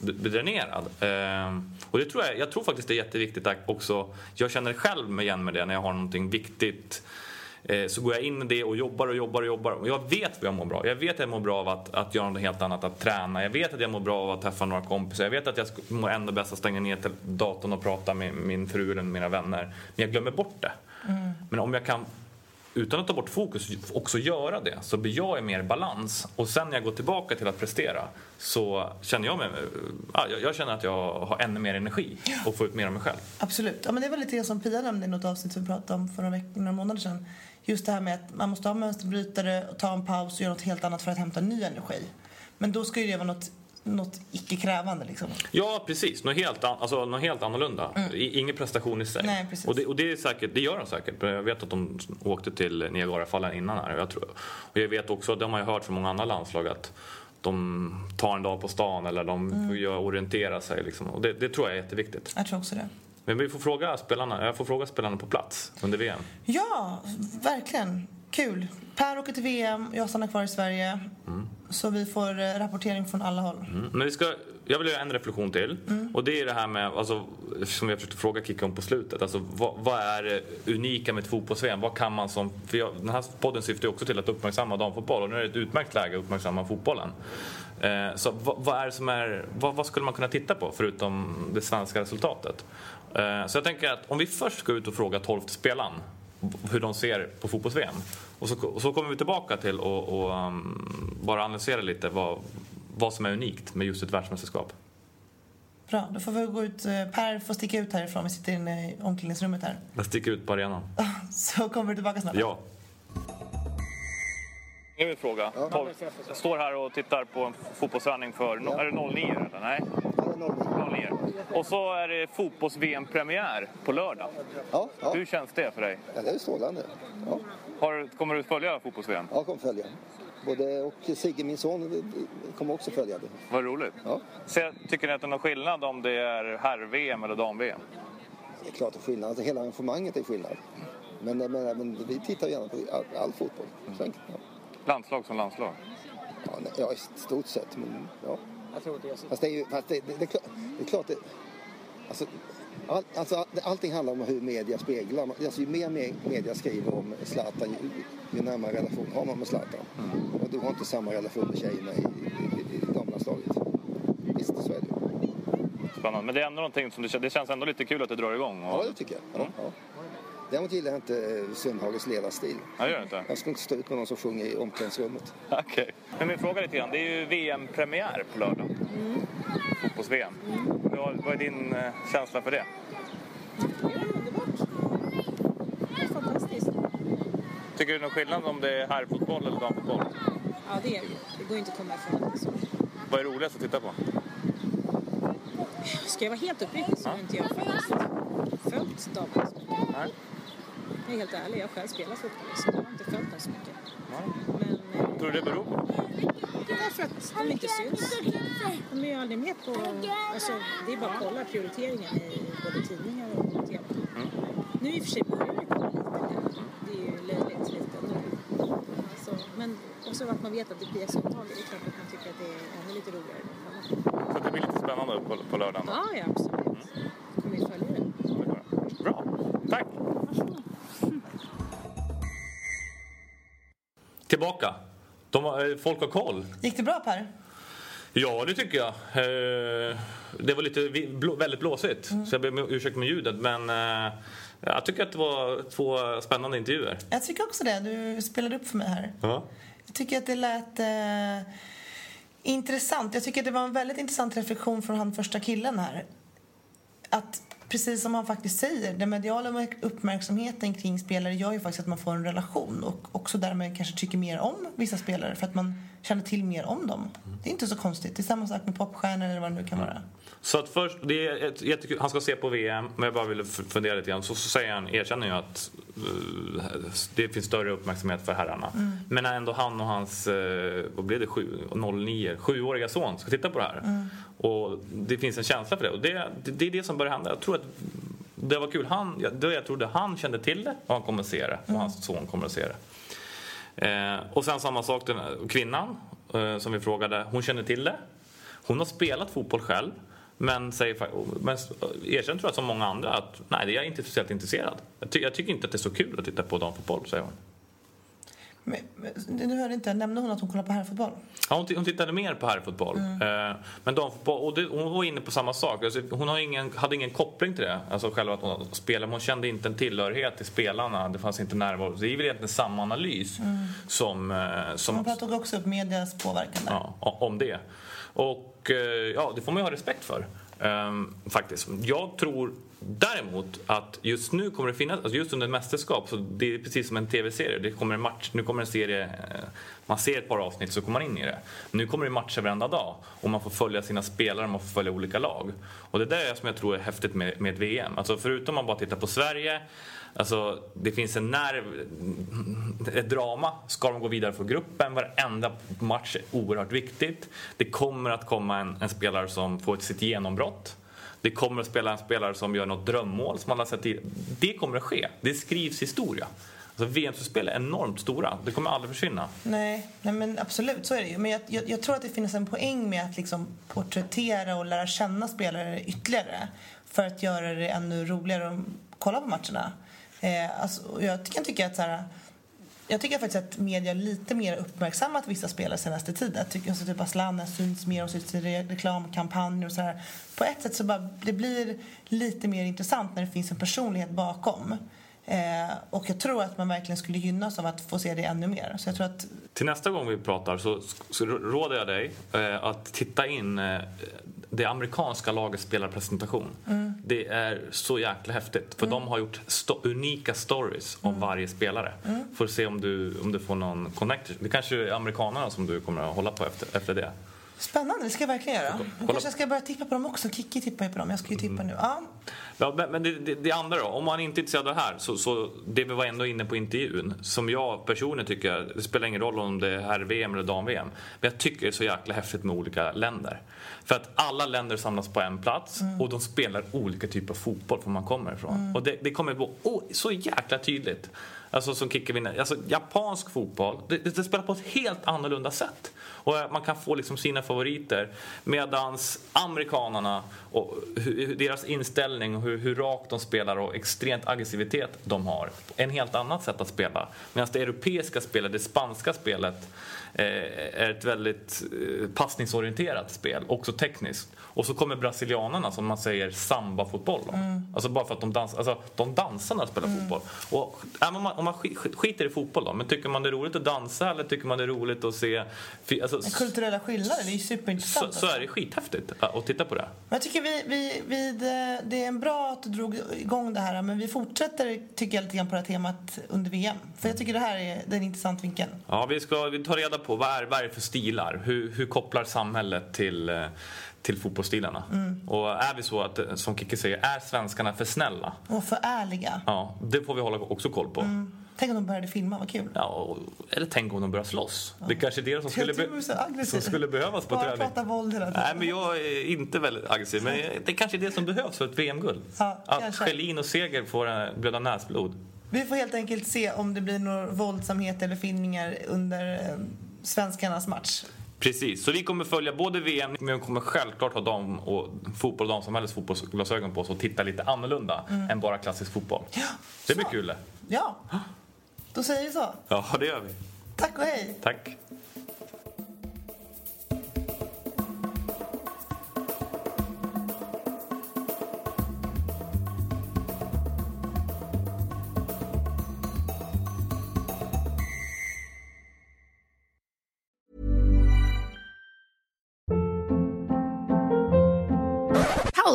[SPEAKER 2] blir dränerad. Ehm, och det tror jag, jag tror faktiskt det är jätteviktigt att också, jag känner själv mig igen med det när jag har någonting viktigt eh, så går jag in i det och jobbar och jobbar och jobbar. Och jag vet vad jag mår bra Jag vet att jag mår bra av att, att göra något helt annat, att träna. Jag vet att jag mår bra av att träffa några kompisar. Jag vet att jag mår ändå bäst att stänga ner datorn och prata med min fru eller mina vänner. Men jag glömmer bort det. Mm. Men om jag kan utan att ta bort fokus också göra det så blir jag i mer balans och sen när jag går tillbaka till att prestera så känner jag mig, ja, jag känner att jag har ännu mer energi och får ut mer av mig själv.
[SPEAKER 1] Absolut. Ja, men det var lite det som Pia nämnde i något avsnitt som vi pratade om för några, veckor, några månader sedan. Just det här med att man måste ha mönsterbrytare, ta en paus och göra något helt annat för att hämta ny energi. Men då ska ju det vara något något icke-krävande. Liksom.
[SPEAKER 2] Ja, precis. Något helt, an alltså, något helt annorlunda. Mm. Ingen prestation i sig.
[SPEAKER 1] Nej,
[SPEAKER 2] och, det, och det, är säkert, det gör de säkert. Jag vet att de åkte till Niagarafallen innan här. Jag tror. Och jag vet också, det har man ju hört från många andra landslag, att de tar en dag på stan eller de
[SPEAKER 1] Mm.
[SPEAKER 2] får göra, orientera sig. Liksom. Och det, det tror jag är jätteviktigt.
[SPEAKER 1] Jag tror också det.
[SPEAKER 2] Men vi får fråga spelarna, jag får fråga spelarna på plats under VM.
[SPEAKER 1] Ja, verkligen. Kul. Per åker till VM, jag stannar kvar i Sverige. Så vi får eh, rapportering från alla håll.
[SPEAKER 2] Mm. Men vi ska, jag vill göra en reflektion till. Och det är det här med, alltså, som jag försökte fråga Kicka om på slutet. Alltså, vad, vad är det unika med ett fotbolls-VM? Vad kan man som... För jag, den här podden syftar ju också till att uppmärksamma damfotboll och nu är det ett utmärkt läge att uppmärksamma fotbollen. Eh, så vad, vad är det som är... Vad, vad skulle man kunna titta på förutom det svenska resultatet? Eh, så jag tänker att om vi först ska ut och fråga 12 spelaren hur de ser på fotbolls-VM. Och så, och så kommer vi tillbaka till och, och um, bara analysera lite vad, vad som är unikt med just ett världsmästerskap.
[SPEAKER 1] Bra, då får vi gå ut. eh, Per får sticka ut härifrån. Vi sitter inne i omklädningsrummet här.
[SPEAKER 2] Jag sticker ut på arenan.
[SPEAKER 1] Så kommer vi tillbaka snart.
[SPEAKER 2] Ja. Jag vill fråga. Jag står här och tittar på en fotbollsträning för... Är det 09 eller? Nej? 09. Och så är det fotbolls-VM-premiär på lördag.
[SPEAKER 5] Ja, ja.
[SPEAKER 2] Hur känns det för dig?
[SPEAKER 5] ja, det är strålande. Ja,
[SPEAKER 2] Har, kommer du följa fotbolls-VM?
[SPEAKER 5] jag kommer följa. Både och Sigge, min son, kommer också följa det.
[SPEAKER 2] Vad roligt.
[SPEAKER 5] Ja.
[SPEAKER 2] Så, tycker ni att det är någon skillnad om det är herr-VM eller dam-VM?
[SPEAKER 5] Det är klart det är skillnad. Alltså, hela arrangemanget är skillnad. Men, men, men vi tittar gärna på all, all fotboll. Enkelt, ja.
[SPEAKER 2] Landslag som landslag?
[SPEAKER 5] Ja, nej, ja, i stort sett. Men, ja. Fast det är ju... Fast det, det, det, är klart, det är klart det, alltså, all, alltså, all- allting handlar om hur media speglar. Alltså, ju mer me- media skriver om Zlatan, ju, ju närmare relation har man med Zlatan. Och du har inte samma relation med tjejerna i, i, i, damlandslaget. Visst, så är det ju.
[SPEAKER 2] Spännande. Men det är ändå någonting som det, det känns ändå lite kul att det drar igång. Och...
[SPEAKER 5] Ja, det tycker jag. Ja, ja. Däremot gillar jag inte eh, Sundhages ledarstil.
[SPEAKER 2] Ja, gör det inte?
[SPEAKER 5] Jag skulle inte stå ut med någon som sjunger i omklädningsrummet.
[SPEAKER 2] Okej. Men min fråga lite grann, det är ju VM-premiär på lördag. Fotbolls-VM. Vad, vad är din eh, känsla för det?
[SPEAKER 6] Fantastiskt.
[SPEAKER 2] Tycker du det är någon skillnad om det är herrfotboll eller damfotboll?
[SPEAKER 6] Ja, det är det ju. Det går inte att komma ifrån.
[SPEAKER 2] Vad är roligast att titta på?
[SPEAKER 6] Ska jag vara helt uppriktig så har inte jag faktiskt följt damerna så mycket.
[SPEAKER 2] Nej.
[SPEAKER 6] Jag är helt ärlig, jag har själv spelat fotboll så jag har inte följt dem så mycket. Men
[SPEAKER 2] Tror du det beror på?
[SPEAKER 6] det är därför att de inte syns. De är ju aldrig med på... Alltså, det är bara att kolla prioriteringen i både tidningar och TV. Nu i och för sig börjar det komma lite mer. Det är ju löjligt lite ändå. Alltså, men också att man vet att det blir SM-taget. Det är klart att man tycker att det är ännu lite roligare.
[SPEAKER 2] Så det blir lite spännande på, på lördagen då?
[SPEAKER 6] Ja, ja, absolut.
[SPEAKER 2] Tillbaka. De, eh, folk har koll.
[SPEAKER 1] Gick det bra Per?
[SPEAKER 2] Ja, det tycker jag. Eh, Det var lite väldigt blåsigt, så jag ber om ursäkt med ljudet. Men eh, jag tycker att det var två spännande intervjuer.
[SPEAKER 1] Jag tycker också det. Du spelade upp för mig här.
[SPEAKER 2] Ja.
[SPEAKER 1] Jag tycker att det lät eh, intressant. Jag tycker att det var en väldigt intressant reflektion från han första killen här. Att precis som han faktiskt säger, den mediala uppmärksamheten kring spelare gör ju faktiskt att man får en relation och också därmed kanske tycker mer om vissa spelare för att man känner till mer om dem. Det är inte så konstigt. Det är samma sak med popstjärnor eller vad det nu kan vara.
[SPEAKER 2] Så att först, det är ett, jättekul, han ska se på VM, men jag bara ville fundera lite grann. Så, så säger han, erkänner ju att eh, det finns större uppmärksamhet för herrarna. Men när ändå han och hans, uh, vad blev det, sju, 09, sjuåriga son ska titta på det här. Och det finns en känsla för det. Och det, det, det är det som börjar hända. Jag tror att det var kul. Han, jag, jag trodde han kände till det och han kommer att se det. Och hans son kommer att se det. Eh, och sen samma sak, den kvinnan eh, som vi frågade, hon känner till det. Hon har spelat fotboll själv, men, säger, men erkänner tror jag som många andra att nej, det är jag inte speciellt intresserad. Jag, ty, jag tycker inte att det är så kul att titta på damfotboll, säger hon.
[SPEAKER 1] Men, men, nu hörde inte, nämnde hon att hon kollar på herrfotboll?
[SPEAKER 2] Ja, hon, hon tittade mer på herrfotboll. Eh, men damfotboll, och det, hon var inne på samma sak. Alltså, hon har ingen, hade ingen koppling till det. Alltså själva att hon spelade. men Hon kände inte en tillhörighet till spelarna. Det fanns inte närvaro. Det är väl egentligen samma analys som, eh, som
[SPEAKER 1] Hon pratade också upp medias påverkan där.
[SPEAKER 2] ja, om det. Och Eh, ja, det får man ju ha respekt för. Ehm, faktiskt. Jag tror däremot att just nu kommer det finnas, alltså just under ett mästerskap, så det är precis som en tv-serie. Det kommer en match, nu kommer en serie, eh, man ser ett par avsnitt så kommer man in i det. Nu kommer det matcher varenda dag och man får följa sina spelare, man får följa olika lag. Och det där är som jag tror är häftigt med, med VM. Alltså förutom man bara tittar på Sverige, Alltså, det finns en nerv, ett drama. Ska de gå vidare för gruppen? Varenda match är oerhört viktigt. Det kommer att komma en, en spelare som får sitt genombrott. Det kommer att spela en spelare som gör något drömmål som alla sett. Det kommer att ske. Det skrivs historia. Alltså VM-slutspel är enormt stora. Det kommer aldrig försvinna.
[SPEAKER 1] Nej, nej men absolut så är det ju. Men jag, jag, jag, tror att det finns en poäng med att liksom porträttera och lära känna spelare ytterligare för att göra det ännu roligare att kolla på matcherna. Eh, alltså, jag kan tycka att så här, jag tycker faktiskt att media lite mer uppmärksammat vissa spelare senaste tiden. Jag tycker alltså, typ Asllani syns mer och syns i reklamkampanjer och så här. På ett sätt så bara, det blir lite mer intressant när det finns en personlighet bakom. Eh, och jag tror att man verkligen skulle gynnas av att få se det ännu mer. Så jag tror att...
[SPEAKER 2] Till nästa gång vi pratar så, så råder jag dig eh, att titta in eh, det amerikanska lagets spelarpresentation. Mm. Det är så jäkla häftigt. För mm. de har gjort sto unika stories om mm. varje spelare. Mm. Får se om du, om du får någon connect. Det kanske är amerikanerna som du kommer att hålla på efter, efter det.
[SPEAKER 1] Spännande, det ska jag verkligen göra. Jag kanske ska börja tippa på dem också. Kikki tippar ju på dem. Jag ska ju tippa nu. Ja.
[SPEAKER 2] Ja, men det, det, det, andra då, om man inte är intresserad av det här, så, så det vi var ändå inne på intervjun, som jag personligen tycker, det spelar ingen roll om det är herr-VM eller dam-VM, men jag tycker det är så jäkla häftigt med olika länder. För att alla länder samlas på en plats mm. och de spelar olika typer av fotboll från man kommer ifrån. Mm. Och det, det kommer att oh, så jäkla tydligt. Alltså som kickar vinner. Alltså japansk fotboll, det, det, spelar på ett helt annorlunda sätt. Och eh, man kan få liksom sina favoriter. Medans amerikanarna och hur, deras inställning och hur, hur rakt de spelar och extremt aggressivitet de har. En helt annat sätt att spela. Medan det europeiska spelet, det spanska spelet Eh, är ett väldigt eh, passningsorienterat spel, också tekniskt. Och så kommer brasilianarna som man säger samba-fotboll. Mm. Alltså bara för att de dansar, alltså de dansar när de spelar mm. fotboll. Och, äh, om man, om man skiter i fotboll då, men tycker man det är roligt att dansa eller tycker man det är roligt att se...
[SPEAKER 1] Alltså, kulturella skillnader, det är ju superintressant.
[SPEAKER 2] Så, så är det skithäftigt att titta på det.
[SPEAKER 1] Jag tycker vi, vi, vi, det, det är bra att du drog igång det här, men vi fortsätter tycker jag lite grann på det här temat under VM. För jag tycker det här är, det är en intressant vinkel.
[SPEAKER 2] Ja, vi ska vi tar reda på vad är, vad är det för stilar? Hur, hur kopplar samhället till, eh, till fotbollsstilarna? Mm. Och är vi så att, eh, som Kikki säger, är svenskarna för snälla?
[SPEAKER 1] Och för ärliga?
[SPEAKER 2] Ja, det får vi hålla också koll på. Mm.
[SPEAKER 1] Tänk om de började filma, vad kul.
[SPEAKER 2] Ja, eller tänk om de börjar slåss. Ja. Det kanske är det som skulle, be som skulle behövas på träning.
[SPEAKER 1] Bara prata våld hela tiden.
[SPEAKER 2] Nej, men jag är inte väldigt aggressiv. Men det kanske är det som behövs för ett VM-guld. Ja, att Schelin och Seger får blöda näsblod.
[SPEAKER 1] Vi får helt enkelt se om det blir några våldsamhet eller filmningar under eh, svenskarnas match.
[SPEAKER 2] Precis, så vi kommer följa både VM, men vi kommer självklart ha dam och fotboll och damsamhällets fotbollsglasögon på oss och titta lite annorlunda mm. än bara klassisk fotboll. Ja, det blir kul det.
[SPEAKER 1] Ja, då säger vi så.
[SPEAKER 2] Ja, det gör vi.
[SPEAKER 1] Tack och hej.
[SPEAKER 2] Tack.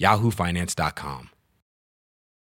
[SPEAKER 7] yahoofinance.com.